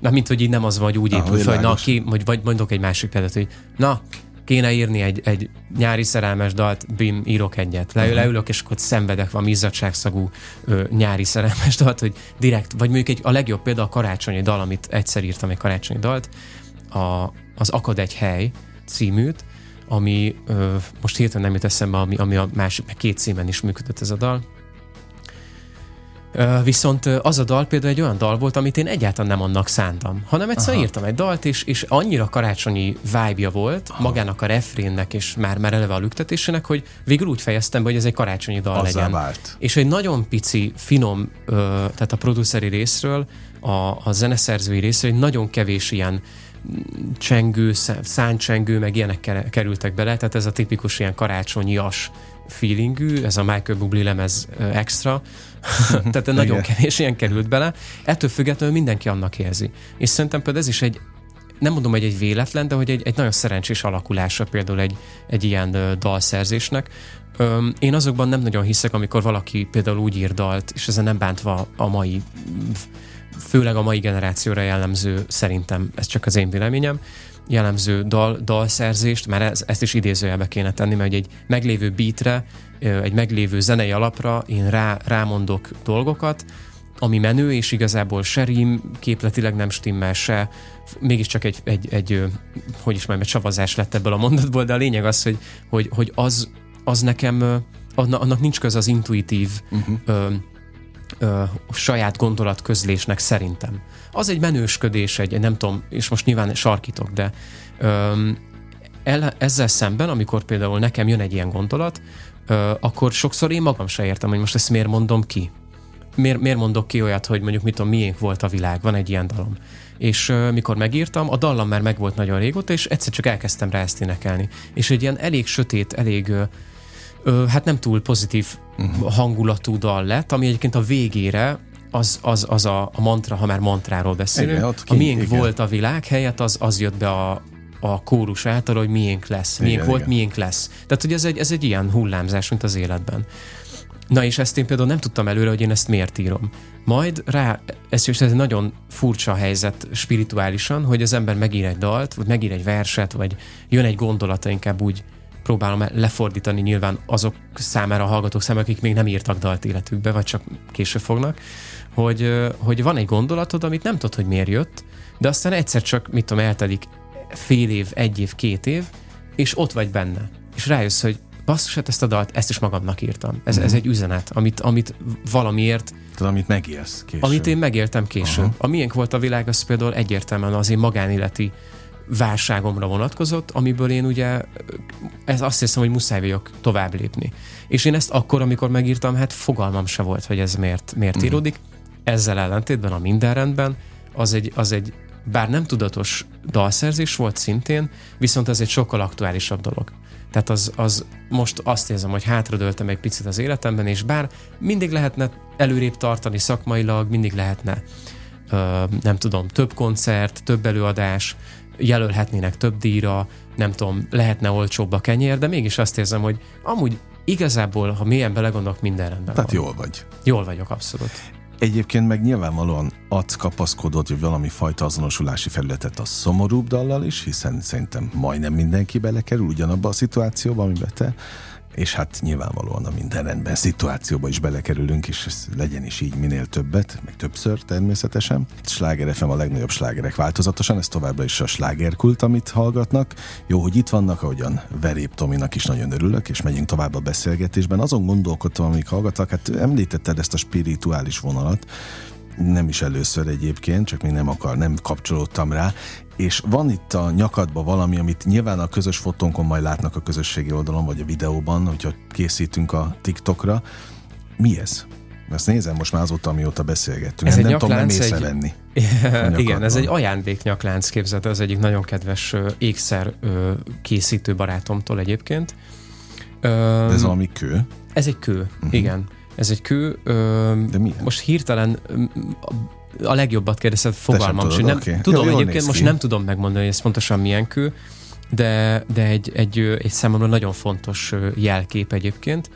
Na, mint hogy így nem az vagy úgy épül fel, hogy na, ki, vagy, vagy mondok egy másik példát, hogy na, kéne írni egy, egy nyári szerelmes dalt, bim, írok egyet. Le, uh-huh. Leülök, és akkor szenvedek van izzadságszagú ö, nyári szerelmes dalt, hogy direkt, vagy mondjuk egy, a legjobb példa a karácsonyi dal, amit egyszer írtam egy karácsonyi dalt, a, az Akad egy hely címűt, ami ö, most hirtelen nem jut eszembe, ami, ami a másik, két címen is működött ez a dal. Viszont az a dal például egy olyan dal volt, amit én egyáltalán nem annak szántam, hanem egyszer írtam egy dalt, és, és annyira karácsonyi vibe volt Aha. magának a refrénnek, és már, már eleve a lüktetésének, hogy végül úgy fejeztem be, hogy ez egy karácsonyi dal Azzá legyen. Vált. És egy nagyon pici, finom, tehát a produceri részről, a, a zeneszerzői részről egy nagyon kevés ilyen csengő, száncsengő, meg ilyenek kerültek bele, tehát ez a tipikus ilyen karácsonyias feelingű, ez a Michael Bublé lemez extra, tehát nagyon kevés ilyen került bele. Ettől függetlenül mindenki annak érzi. És szerintem például ez is egy, nem mondom, hogy egy véletlen, de hogy egy, egy nagyon szerencsés alakulása például egy, egy ilyen ö, dalszerzésnek. Ö, én azokban nem nagyon hiszek, amikor valaki például úgy ír dalt, és ezen nem bántva a mai főleg a mai generációra jellemző, szerintem ez csak az én véleményem, jellemző dal, dalszerzést, mert ez, ezt is idézőjelbe kéne tenni, mert egy meglévő beatre, egy meglévő zenei alapra én rá, rámondok dolgokat, ami menő, és igazából se rím, képletileg nem stimmel, se mégiscsak egy, egy, egy hogy is mondjam, egy savazás lett ebből a mondatból, de a lényeg az, hogy, hogy, hogy az, az nekem, annak nincs köze az intuitív uh-huh. ö, ö, saját gondolat közlésnek szerintem. Az egy menősködés, egy nem tudom, és most nyilván sarkítok, de ö, el, ezzel szemben, amikor például nekem jön egy ilyen gondolat, ö, akkor sokszor én magam se értem, hogy most ezt miért mondom ki. Miért, miért mondok ki olyat, hogy mondjuk mit tudom, miénk volt a világ, van egy ilyen dalom. És ö, mikor megírtam, a dallam már megvolt nagyon régóta, és egyszer csak elkezdtem rá ezt énekelni. És egy ilyen elég sötét, elég ö, hát nem túl pozitív uh-huh. hangulatú dal lett, ami egyébként a végére az, az, az a, a mantra, ha már mantráról beszélünk, igen, a miénk igen. volt a világ helyett, az, az jött be a, a kórus által, hogy miénk lesz. Miénk igen, volt, igen. miénk lesz. Tehát, hogy ez egy, ez egy ilyen hullámzás, mint az életben. Na és ezt én például nem tudtam előre, hogy én ezt miért írom. Majd rá, ez, ez egy nagyon furcsa helyzet spirituálisan, hogy az ember megír egy dalt, vagy megír egy verset, vagy jön egy gondolata, inkább úgy próbálom lefordítani nyilván azok számára, a hallgatók számára, akik még nem írtak dalt életükbe, vagy csak később fognak, hogy, hogy van egy gondolatod, amit nem tudod, hogy miért jött, de aztán egyszer csak, mit tudom, eltelik fél év, egy év, két év, és ott vagy benne. És rájössz, hogy basszus, hát ezt a dalt, ezt is magamnak írtam. Ez, mm-hmm. ez egy üzenet, amit, amit valamiért... Tehát amit megélsz később. Amit én megéltem később. Aha. A miénk volt a világ, az például egyértelműen az én magánéleti válságomra vonatkozott, amiből én ugye ez azt hiszem, hogy muszáj vagyok tovább lépni. És én ezt akkor, amikor megírtam, hát fogalmam se volt, hogy ez miért, miért uh-huh. íródik. Ezzel ellentétben a minden rendben az egy, az egy bár nem tudatos dalszerzés volt szintén, viszont ez egy sokkal aktuálisabb dolog. Tehát az, az most azt érzem, hogy hátradőltem egy picit az életemben, és bár mindig lehetne előrébb tartani szakmailag, mindig lehetne ö, nem tudom, több koncert, több előadás, jelölhetnének több díjra, nem tudom, lehetne olcsóbb a kenyér, de mégis azt érzem, hogy amúgy igazából, ha mélyen belegondolok, minden rendben Tehát van. jól vagy. Jól vagyok, abszolút. Egyébként meg nyilvánvalóan adsz kapaszkodott, hogy valami fajta azonosulási felületet a szomorúbb dallal is, hiszen szerintem majdnem mindenki belekerül ugyanabba a szituációba, amiben te és hát nyilvánvalóan a minden rendben szituációba is belekerülünk, és ez legyen is így minél többet, meg többször természetesen. Sláger FM a legnagyobb slágerek változatosan, ez továbbra is a slágerkult, amit hallgatnak. Jó, hogy itt vannak, ahogyan Verép Tominak is nagyon örülök, és megyünk tovább a beszélgetésben. Azon gondolkodtam, amik hallgattak, hát említetted ezt a spirituális vonalat, nem is először egyébként, csak még nem akar, nem kapcsolódtam rá, és van itt a nyakadban valami, amit nyilván a közös fotónkon majd látnak a közösségi oldalon, vagy a videóban, hogyha készítünk a TikTokra. Mi ez? Ezt nézem most már azóta, amióta beszélgettünk. Ez nem, egy nem tudom nem észrevenni. Egy... Igen, ez egy ajándéknyaklánc képzete, az egyik nagyon kedves ékszer készítő barátomtól egyébként. De ez valami kő? Ez egy kő, uh-huh. igen. Ez egy kő. De milyen? Most hirtelen a legjobbat kérdezted, fogalmam sem. Nem, okay. Tudom, jó, egyébként most nem tudom megmondani, hogy ez pontosan milyen kő, de, de egy, egy, egy számomra nagyon fontos jelkép egyébként.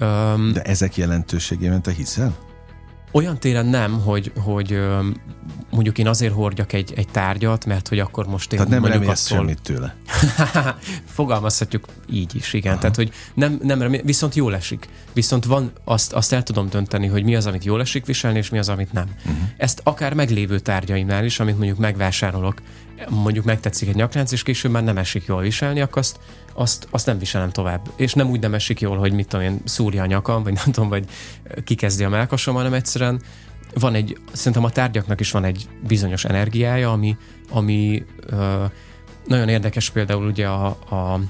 Um, de ezek jelentőségében te hiszel? Olyan téren nem, hogy, hogy mondjuk én azért hordjak egy, egy tárgyat, mert hogy akkor most én Tehát nem mondjuk remélsz semmit tőle. Fogalmazhatjuk így is, igen. Aha. Tehát, hogy nem, nem viszont jól esik. Viszont van, azt, azt el tudom dönteni, hogy mi az, amit jól esik viselni, és mi az, amit nem. Uh-huh. Ezt akár meglévő tárgyaimnál is, amit mondjuk megvásárolok, mondjuk megtetszik egy nyaklánc, és később már nem esik jól viselni, akkor azt, azt, azt nem viselem tovább. És nem úgy nem esik jól, hogy mit tudom én, szúrja a nyakam, vagy nem tudom, vagy kikezdi a melkasom, hanem egyszerűen van egy, szerintem a tárgyaknak is van egy bizonyos energiája, ami, ami ö, nagyon érdekes például ugye a, a,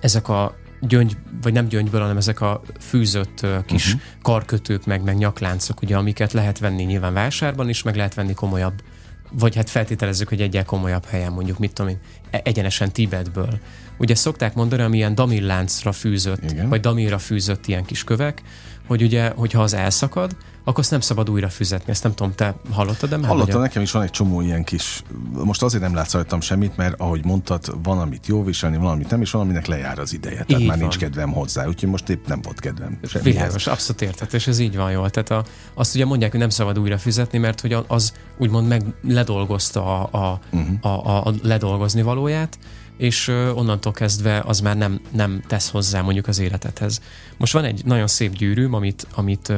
ezek a gyöngy, vagy nem gyöngyből, hanem ezek a fűzött uh, kis uh-huh. karkötők, meg, meg nyakláncok, ugye, amiket lehet venni nyilván vásárban is, meg lehet venni komolyabb, vagy hát feltételezzük, hogy egyel komolyabb helyen, mondjuk, mit tudom én, e, egyenesen Tibetből. Ugye szokták mondani, ami ilyen damilláncra fűzött, Igen. vagy damilra fűzött ilyen kis kövek, hogy ugye, hogyha az elszakad, akkor azt nem szabad újra füzetni. Ezt nem tudom, te hallottad, de már? Hallottam, nekem is van egy csomó ilyen kis, most azért nem látsz rajtam semmit, mert ahogy mondtad, van, amit jó viselni, van, amit nem, és van, aminek lejár az ideje. Tehát így már van. nincs kedvem hozzá, úgyhogy most épp nem volt kedvem. Semmihez. Világos, abszolút érted, és ez így van jól. Tehát a, azt ugye mondják, hogy nem szabad újra fizetni, mert hogy az úgymond meg ledolgozta a, a, uh-huh. a, a ledolgozni valóját, és onnantól kezdve az már nem, nem tesz hozzá mondjuk az életedhez. Most van egy nagyon szép gyűrűm, amit, amit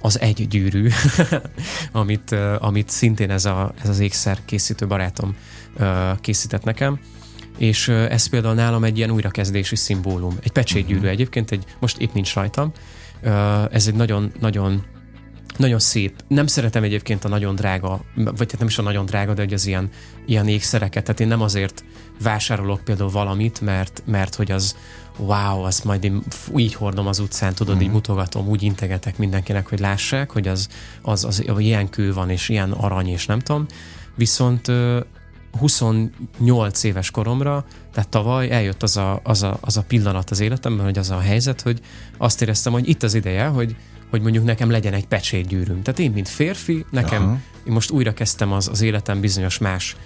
az egy gyűrű, amit, amit szintén ez, a, ez az ékszer készítő barátom készített nekem, és ez például nálam egy ilyen újrakezdési szimbólum. Egy pecsétgyűrű uh-huh. egyébként, egy, most épp nincs rajtam, ez egy nagyon, nagyon szép. Nem szeretem egyébként a nagyon drága, vagy hát nem is a nagyon drága, de hogy az ilyen, ilyen ékszereket. Tehát én nem azért vásárolok például valamit, mert, mert hogy az wow, azt majd én így hordom az utcán, tudod, mm. így mhm. mutogatom, úgy integetek mindenkinek, hogy lássák, hogy az, az, az, az ilyen kő van, és ilyen arany, és nem tudom. Viszont 28 éves koromra, tehát tavaly eljött az a, az, a, az a pillanat az életemben, hogy az a helyzet, hogy azt éreztem, hogy itt az ideje, hogy, hogy mondjuk nekem legyen egy pecsétgyűrűm. Tehát én, mint férfi, nekem, Aha. én most újra kezdtem az, az életem bizonyos más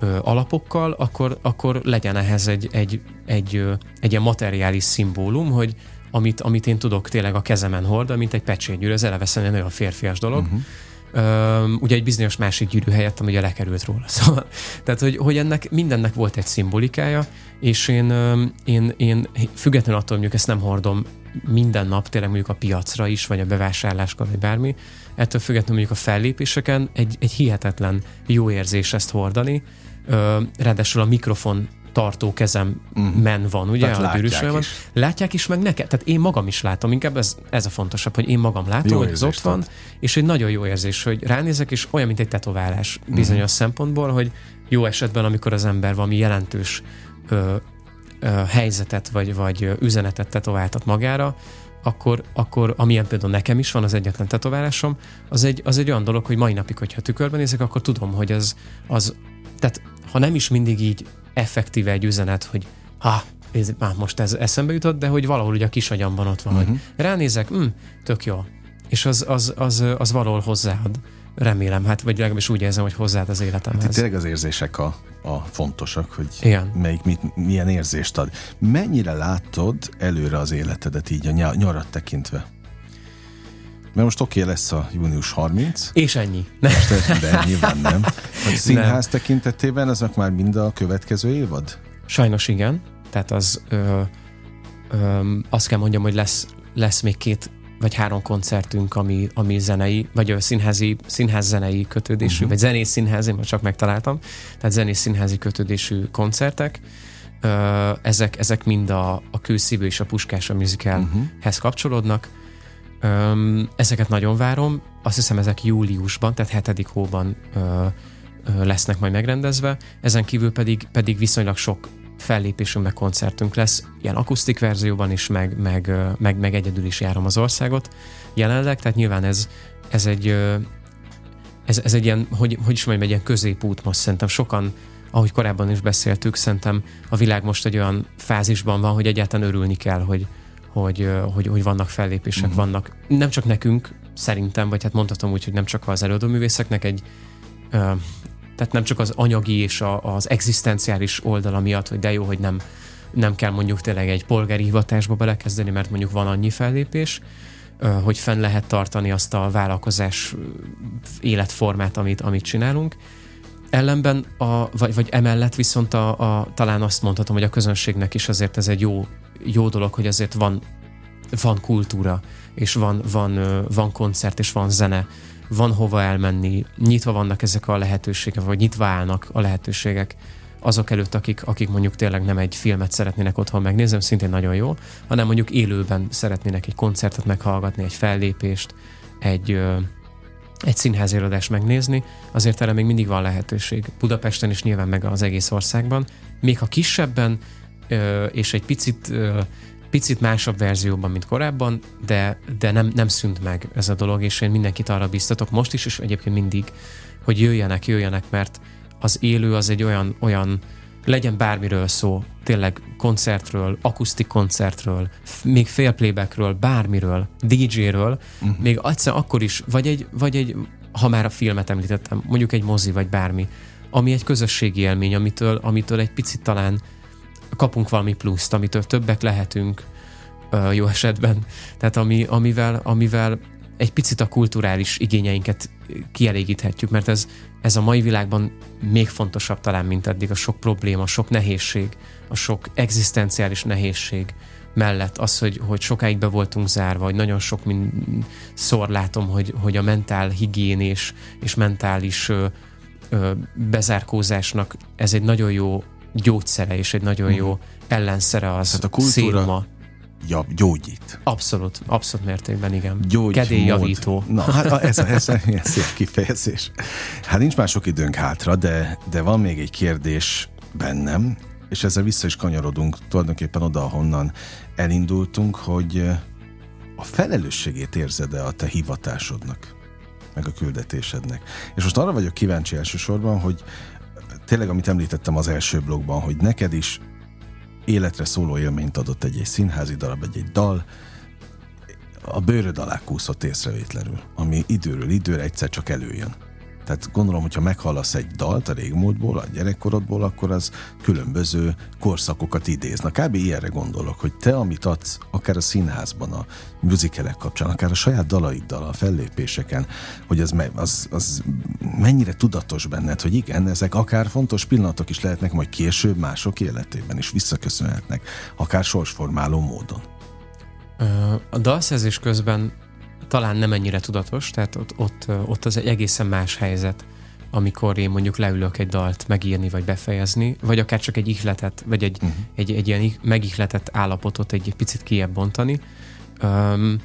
ö, alapokkal, akkor, akkor legyen ehhez egy, egy, egy, ö, egy ilyen materiális szimbólum, hogy amit, amit én tudok tényleg a kezemen hordani, mint egy pecsétgyűrű, ez eleve egy nagyon férfias dolog. Uh-huh. Uh, ugye egy bizonyos másik gyűrű helyett, ami ugye lekerült róla. Szóval, tehát, hogy, hogy ennek mindennek volt egy szimbolikája, és én, én, én függetlenül attól, hogy ezt nem hordom minden nap, tényleg mondjuk a piacra is, vagy a bevásárláskor, vagy bármi, ettől függetlenül mondjuk a fellépéseken egy, egy hihetetlen jó érzés ezt hordani. Ö, ráadásul a mikrofon tartó kezem mm. men van, ugye, Tehát a látják is. Látják is, meg neked. Tehát én magam is látom, inkább ez, ez a fontosabb, hogy én magam látom, jó hogy ez ott van, és egy nagyon jó érzés, hogy ránézek, és olyan, mint egy tetoválás bizonyos mm. szempontból, hogy jó esetben, amikor az ember valami jelentős ö, ö, helyzetet vagy, vagy üzenetet tetováltat magára, akkor, akkor amilyen például nekem is van az egyetlen tetoválásom, az egy, az egy olyan dolog, hogy mai napig, hogyha tükörben nézek, akkor tudom, hogy az, az tehát ha nem is mindig így effektíve egy üzenet, hogy ha, ez, már most ez eszembe jutott, de hogy valahol ugye a kis agyamban ott van, uh-huh. hogy mhm. ránézek, hm, tök jó. És az, az, az, az valahol hozzáad remélem, hát vagy legalábbis úgy érzem, hogy hozzád az életemhez. Hát tényleg az érzések a, a fontosak, hogy Igen. melyik mit, milyen érzést ad. Mennyire látod előre az életedet így a nyarat tekintve? Mert most oké okay, lesz a június 30. És ennyi. Most, de nyilván nem. A színház nem. tekintetében ezek már mind a következő évad? Sajnos igen. Tehát az ö, ö, azt kell mondjam, hogy lesz, lesz még két vagy három koncertünk, ami, ami zenei, vagy a színházi, színház zenei kötődésű, uh-huh. vagy zenés színházi, most csak megtaláltam, tehát zenés színházi kötődésű koncertek. Ezek, ezek mind a, a Kőszívő és a Puskás a musicalhez uh-huh. kapcsolódnak. Ezeket nagyon várom. Azt hiszem, ezek júliusban, tehát hetedik hóban lesznek majd megrendezve. Ezen kívül pedig, pedig viszonylag sok fellépésünk, meg koncertünk lesz, ilyen akusztik verzióban is, meg, meg, meg, meg egyedül is járom az országot jelenleg, tehát nyilván ez, ez egy ez, ez egy ilyen, hogy, hogy is mondjam, egy ilyen középút most szerintem sokan ahogy korábban is beszéltük, szerintem a világ most egy olyan fázisban van, hogy egyáltalán örülni kell, hogy, hogy, hogy, hogy vannak fellépések, uh-huh. vannak. Nem csak nekünk, szerintem, vagy hát mondhatom úgy, hogy nem csak az előadóművészeknek egy tehát nem csak az anyagi és a, az egzisztenciális oldala miatt, hogy de jó, hogy nem, nem kell mondjuk tényleg egy polgári hivatásba belekezdeni, mert mondjuk van annyi fellépés, hogy fenn lehet tartani azt a vállalkozás életformát, amit, amit csinálunk. ellenben, a, vagy, vagy emellett viszont a, a, talán azt mondhatom, hogy a közönségnek is azért ez egy jó, jó dolog, hogy azért van, van kultúra, és van, van, van koncert, és van zene, van hova elmenni, nyitva vannak ezek a lehetőségek, vagy nyitva állnak a lehetőségek azok előtt, akik, akik mondjuk tényleg nem egy filmet szeretnének otthon megnézni, szintén nagyon jó, hanem mondjuk élőben szeretnének egy koncertet meghallgatni, egy fellépést, egy, egy színházi megnézni, azért erre még mindig van lehetőség. Budapesten is nyilván meg az egész országban. Még ha kisebben és egy picit picit másabb verzióban, mint korábban, de, de nem, nem szűnt meg ez a dolog, és én mindenkit arra biztatok most is, és egyébként mindig, hogy jöjjenek, jöjjenek, mert az élő az egy olyan, olyan legyen bármiről szó, tényleg koncertről, akusztik koncertről, még félplaybackről, bármiről, DJ-ről, uh-huh. még egyszer akkor is, vagy egy, vagy egy, ha már a filmet említettem, mondjuk egy mozi, vagy bármi, ami egy közösségi élmény, amitől, amitől egy picit talán kapunk valami pluszt, amitől többek lehetünk jó esetben. Tehát ami, amivel, amivel egy picit a kulturális igényeinket kielégíthetjük, mert ez, ez a mai világban még fontosabb talán, mint eddig a sok probléma, a sok nehézség, a sok egzisztenciális nehézség mellett az, hogy, hogy sokáig be voltunk zárva, hogy nagyon sok mind, szor látom, hogy, hogy a mentál higiénés és mentális ö, ö, bezárkózásnak ez egy nagyon jó gyógyszere és egy nagyon jó mhm. ellenszere az hát a kultúra, szélma ja, gyógyít. Abszolút, abszolút mértékben, igen. Gyógy Kedélyjavító. Na, hát ez, ez, ez, ez szép kifejezés. Hát nincs már sok időnk hátra, de, de van még egy kérdés bennem, és ezzel vissza is kanyarodunk tulajdonképpen oda, ahonnan elindultunk, hogy a felelősségét érzed-e a te hivatásodnak, meg a küldetésednek. És most arra vagyok kíváncsi elsősorban, hogy tényleg, amit említettem az első blogban, hogy neked is életre szóló élményt adott egy, egy színházi darab, egy, egy dal, a bőröd alá kúszott észrevétlenül, ami időről időre egyszer csak előjön. Tehát gondolom, hogyha meghallasz egy dalt a régmúltból, a gyerekkorodból, akkor az különböző korszakokat idéz. Na kb. ilyenre gondolok, hogy te, amit adsz, akár a színházban, a musicalek kapcsán, akár a saját dalaiddal, a fellépéseken, hogy az, az, az mennyire tudatos benned, hogy igen, ezek akár fontos pillanatok is lehetnek, majd később mások életében is visszaköszönhetnek, akár sorsformáló módon. A dalszerzés közben talán nem ennyire tudatos, tehát ott, ott, ott az egy egészen más helyzet, amikor én mondjuk leülök egy dalt megírni vagy befejezni, vagy akár csak egy ihletet, vagy egy, uh-huh. egy, egy ilyen megihletett állapotot egy, picit kiebb bontani. Um,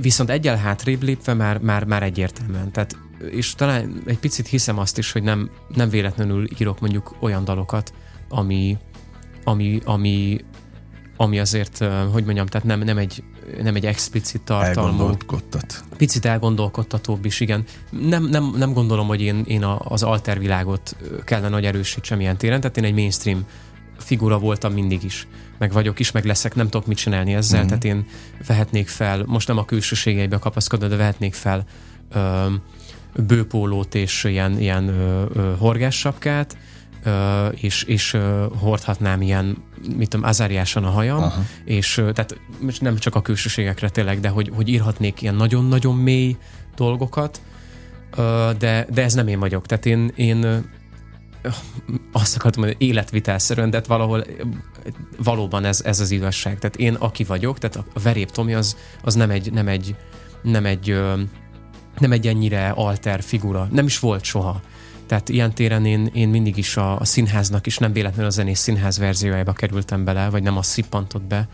viszont egyel hátrébb lépve már, már, már egyértelműen. Tehát, és talán egy picit hiszem azt is, hogy nem, nem véletlenül írok mondjuk olyan dalokat, ami, ami, ami, ami azért, hogy mondjam, tehát nem, nem egy nem egy explicit tartalmú. Elgondolkodtat. Picit elgondolkodtatóbb is, igen. Nem, nem, nem gondolom, hogy én, én az altervilágot kellene nagy erősítsem ilyen téren, tehát én egy mainstream figura voltam mindig is. Meg vagyok is, meg leszek, nem tudok mit csinálni ezzel, mm-hmm. tehát én vehetnék fel, most nem a külsőségeibe kapaszkodva, de vehetnék fel ö, bőpólót és ilyen, ilyen ö, ö, horgássapkát, és, és hordhatnám ilyen, mit tudom, azáriásan a hajam, Aha. és tehát nem csak a külsőségekre tényleg, de hogy, hogy írhatnék ilyen nagyon-nagyon mély dolgokat, de, de ez nem én vagyok. Tehát én, én azt akartam mondani, életvitelszerűen, de hát valahol valóban ez, ez az igazság. Tehát én aki vagyok, tehát a verép Tomi az, az nem egy, nem egy, nem egy, nem egy ennyire alter figura. Nem is volt soha. Tehát ilyen téren én, én mindig is a, a színháznak is nem véletlenül a zenés színház verziójába kerültem bele, vagy nem az szippantott be,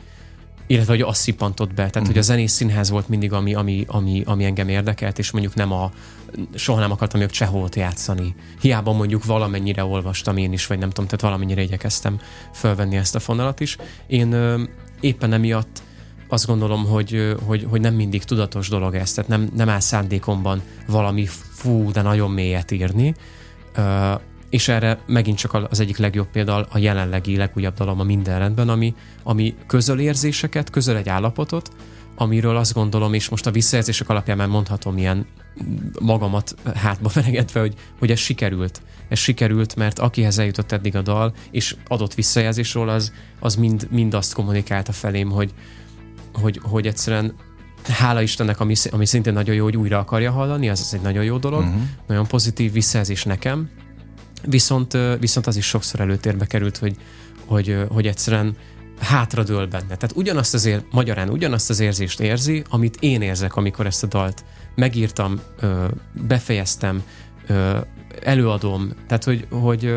illetve hogy az szippantott be. Tehát, mm. hogy a mhm. zenés színház volt mindig, ami, ami, ami, ami engem érdekelt, és mondjuk nem a, soha nem akartam még Csehovot játszani. Hiába mondjuk valamennyire olvastam én is, vagy nem tudom, tehát valamennyire igyekeztem fölvenni ezt a fonalat is. Én ö, éppen emiatt azt gondolom, hogy, hogy, hogy nem mindig tudatos dolog ez, tehát nem, nem áll szándékomban valami fú, de nagyon mélyet írni, és erre megint csak az egyik legjobb példa a jelenlegi legújabb dalom a Minden rendben, ami, ami közöl érzéseket, közöl egy állapotot, amiről azt gondolom, és most a visszajelzések alapján már mondhatom ilyen magamat hátba veregetve, hogy, hogy ez sikerült. Ez sikerült, mert akihez eljutott eddig a dal, és adott visszajelzésről, az, az mind, mind azt kommunikálta felém, hogy, hogy, hogy egyszerűen hála Istennek, ami, ami szintén nagyon jó, hogy újra akarja hallani, az, az egy nagyon jó dolog, uh-huh. nagyon pozitív visszajelzés nekem. Viszont, viszont az is sokszor előtérbe került, hogy, hogy, hogy egyszerűen hátradől benne. Tehát ugyanazt az ér, magyarán ugyanazt az érzést érzi, amit én érzek, amikor ezt a dalt megírtam, befejeztem, előadom. Tehát, hogy, hogy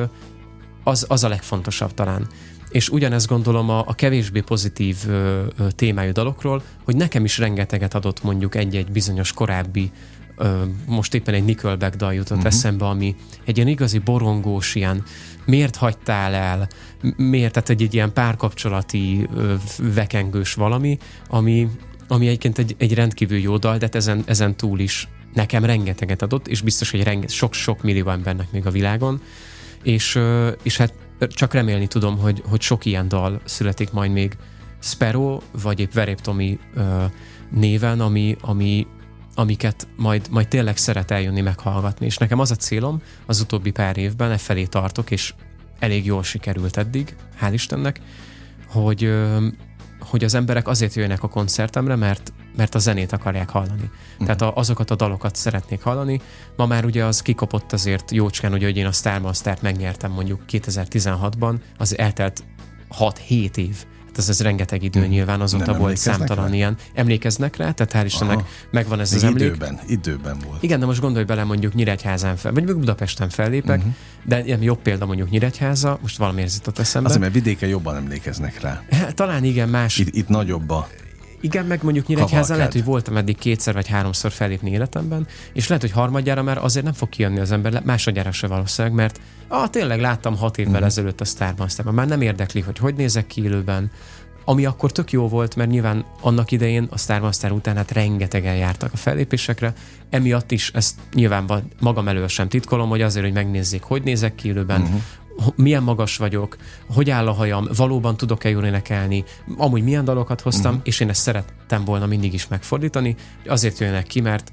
az, az a legfontosabb talán. És ugyanezt gondolom a, a kevésbé pozitív ö, ö, témájú dalokról, hogy nekem is rengeteget adott mondjuk egy-egy bizonyos korábbi ö, most éppen egy Nickelback dal jutott uh-huh. eszembe, ami egy ilyen igazi borongós, ilyen miért hagytál el, miért, tehát egy, egy ilyen párkapcsolati ö, vekengős valami, ami, ami egyébként egy, egy rendkívül jó dal, de hát ezen, ezen túl is nekem rengeteget adott, és biztos, hogy sok-sok millió embernek még a világon, és, és hát csak remélni tudom, hogy, hogy sok ilyen dal születik majd még Sparrow, vagy épp Verép Tomi néven, ami, ami, amiket majd, majd tényleg szeret eljönni meghallgatni. És nekem az a célom az utóbbi pár évben, e felé tartok, és elég jól sikerült eddig, hál' Istennek, hogy, hogy az emberek azért jönnek a koncertemre, mert, mert a zenét akarják hallani. Mm. Tehát a, azokat a dalokat szeretnék hallani. Ma már ugye az kikopott azért jócskán, ugye, hogy én a Starmastert megnyertem mondjuk 2016-ban, az eltelt 6-7 év Hát ez, ez rengeteg idő hmm. nyilván, azóta Nem volt számtalan rá? ilyen. Emlékeznek rá? Tehát hál' Istennek Aha. megvan ez az emlék. Időben, időben volt. Igen, de most gondolj bele mondjuk Nyíregyházán fel, vagy Budapesten fellépek, uh-huh. de ilyen jobb példa mondjuk Nyíregyháza, most valami jutott eszembe. Azért, mert vidéken jobban emlékeznek rá. Hát, talán igen, más. Itt, itt nagyobb a igen, meg mondjuk Nyíregyházán lehet, hogy voltam eddig kétszer vagy háromszor felépni életemben, és lehet, hogy harmadjára már azért nem fog kijönni az ember, másodjára se valószínűleg, mert ah, tényleg láttam hat évvel uh-huh. ezelőtt a Starban, aztán már nem érdekli, hogy hogy nézek ki élőben, ami akkor tök jó volt, mert nyilván annak idején a Star Master után hát rengetegen jártak a fellépésekre, emiatt is ezt nyilván magam elől sem titkolom, hogy azért, hogy megnézzék, hogy nézek ki élőben, uh-huh milyen magas vagyok, hogy áll a hajam, valóban tudok-e jól énekelni, amúgy milyen dalokat hoztam, uh-huh. és én ezt szerettem volna mindig is megfordítani, azért jönnek ki, mert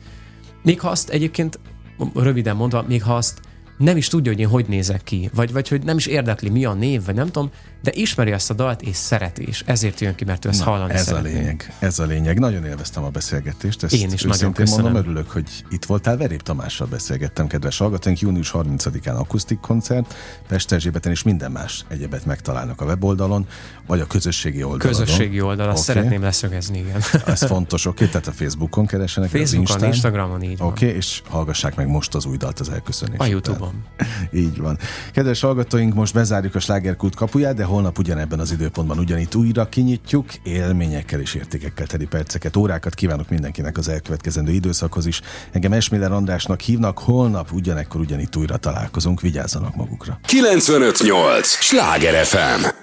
még ha azt egyébként, röviden mondva, még ha azt nem is tudja, hogy én hogy nézek ki, vagy, vagy hogy nem is érdekli, mi a név, vagy nem tudom, de ismeri azt a dalt, és szereti, és ezért jön ki, mert ő ezt Na, hallani ez szeretné. a lényeg, ez a lényeg. Nagyon élveztem a beszélgetést. Ezt Én is nagyon köszönöm. mondom, örülök, hogy itt voltál. Verép Tamással beszélgettem, kedves hallgatónk. Június 30-án akusztik koncert, Pest Erzsébeten és minden más egyebet megtalálnak a weboldalon, vagy a közösségi oldalon. Közösségi oldal, azt okay. szeretném leszögezni, igen. Ez fontos, oké, okay? tehát a Facebookon keresenek, Facebookon, az Instagramon, így Oké, okay, és hallgassák meg most az új dalt az elköszönés. A Youtube-on. így van. Kedves hallgatóink, most bezárjuk a slágerkult kapuját, de holnap ugyanebben az időpontban ugyanitt újra kinyitjuk, élményekkel és értékekkel teli perceket, órákat kívánok mindenkinek az elkövetkezendő időszakhoz is. Engem Esmiller Andrásnak hívnak, holnap ugyanekkor ugyanitt újra találkozunk, vigyázzanak magukra. 958! Sláger FM!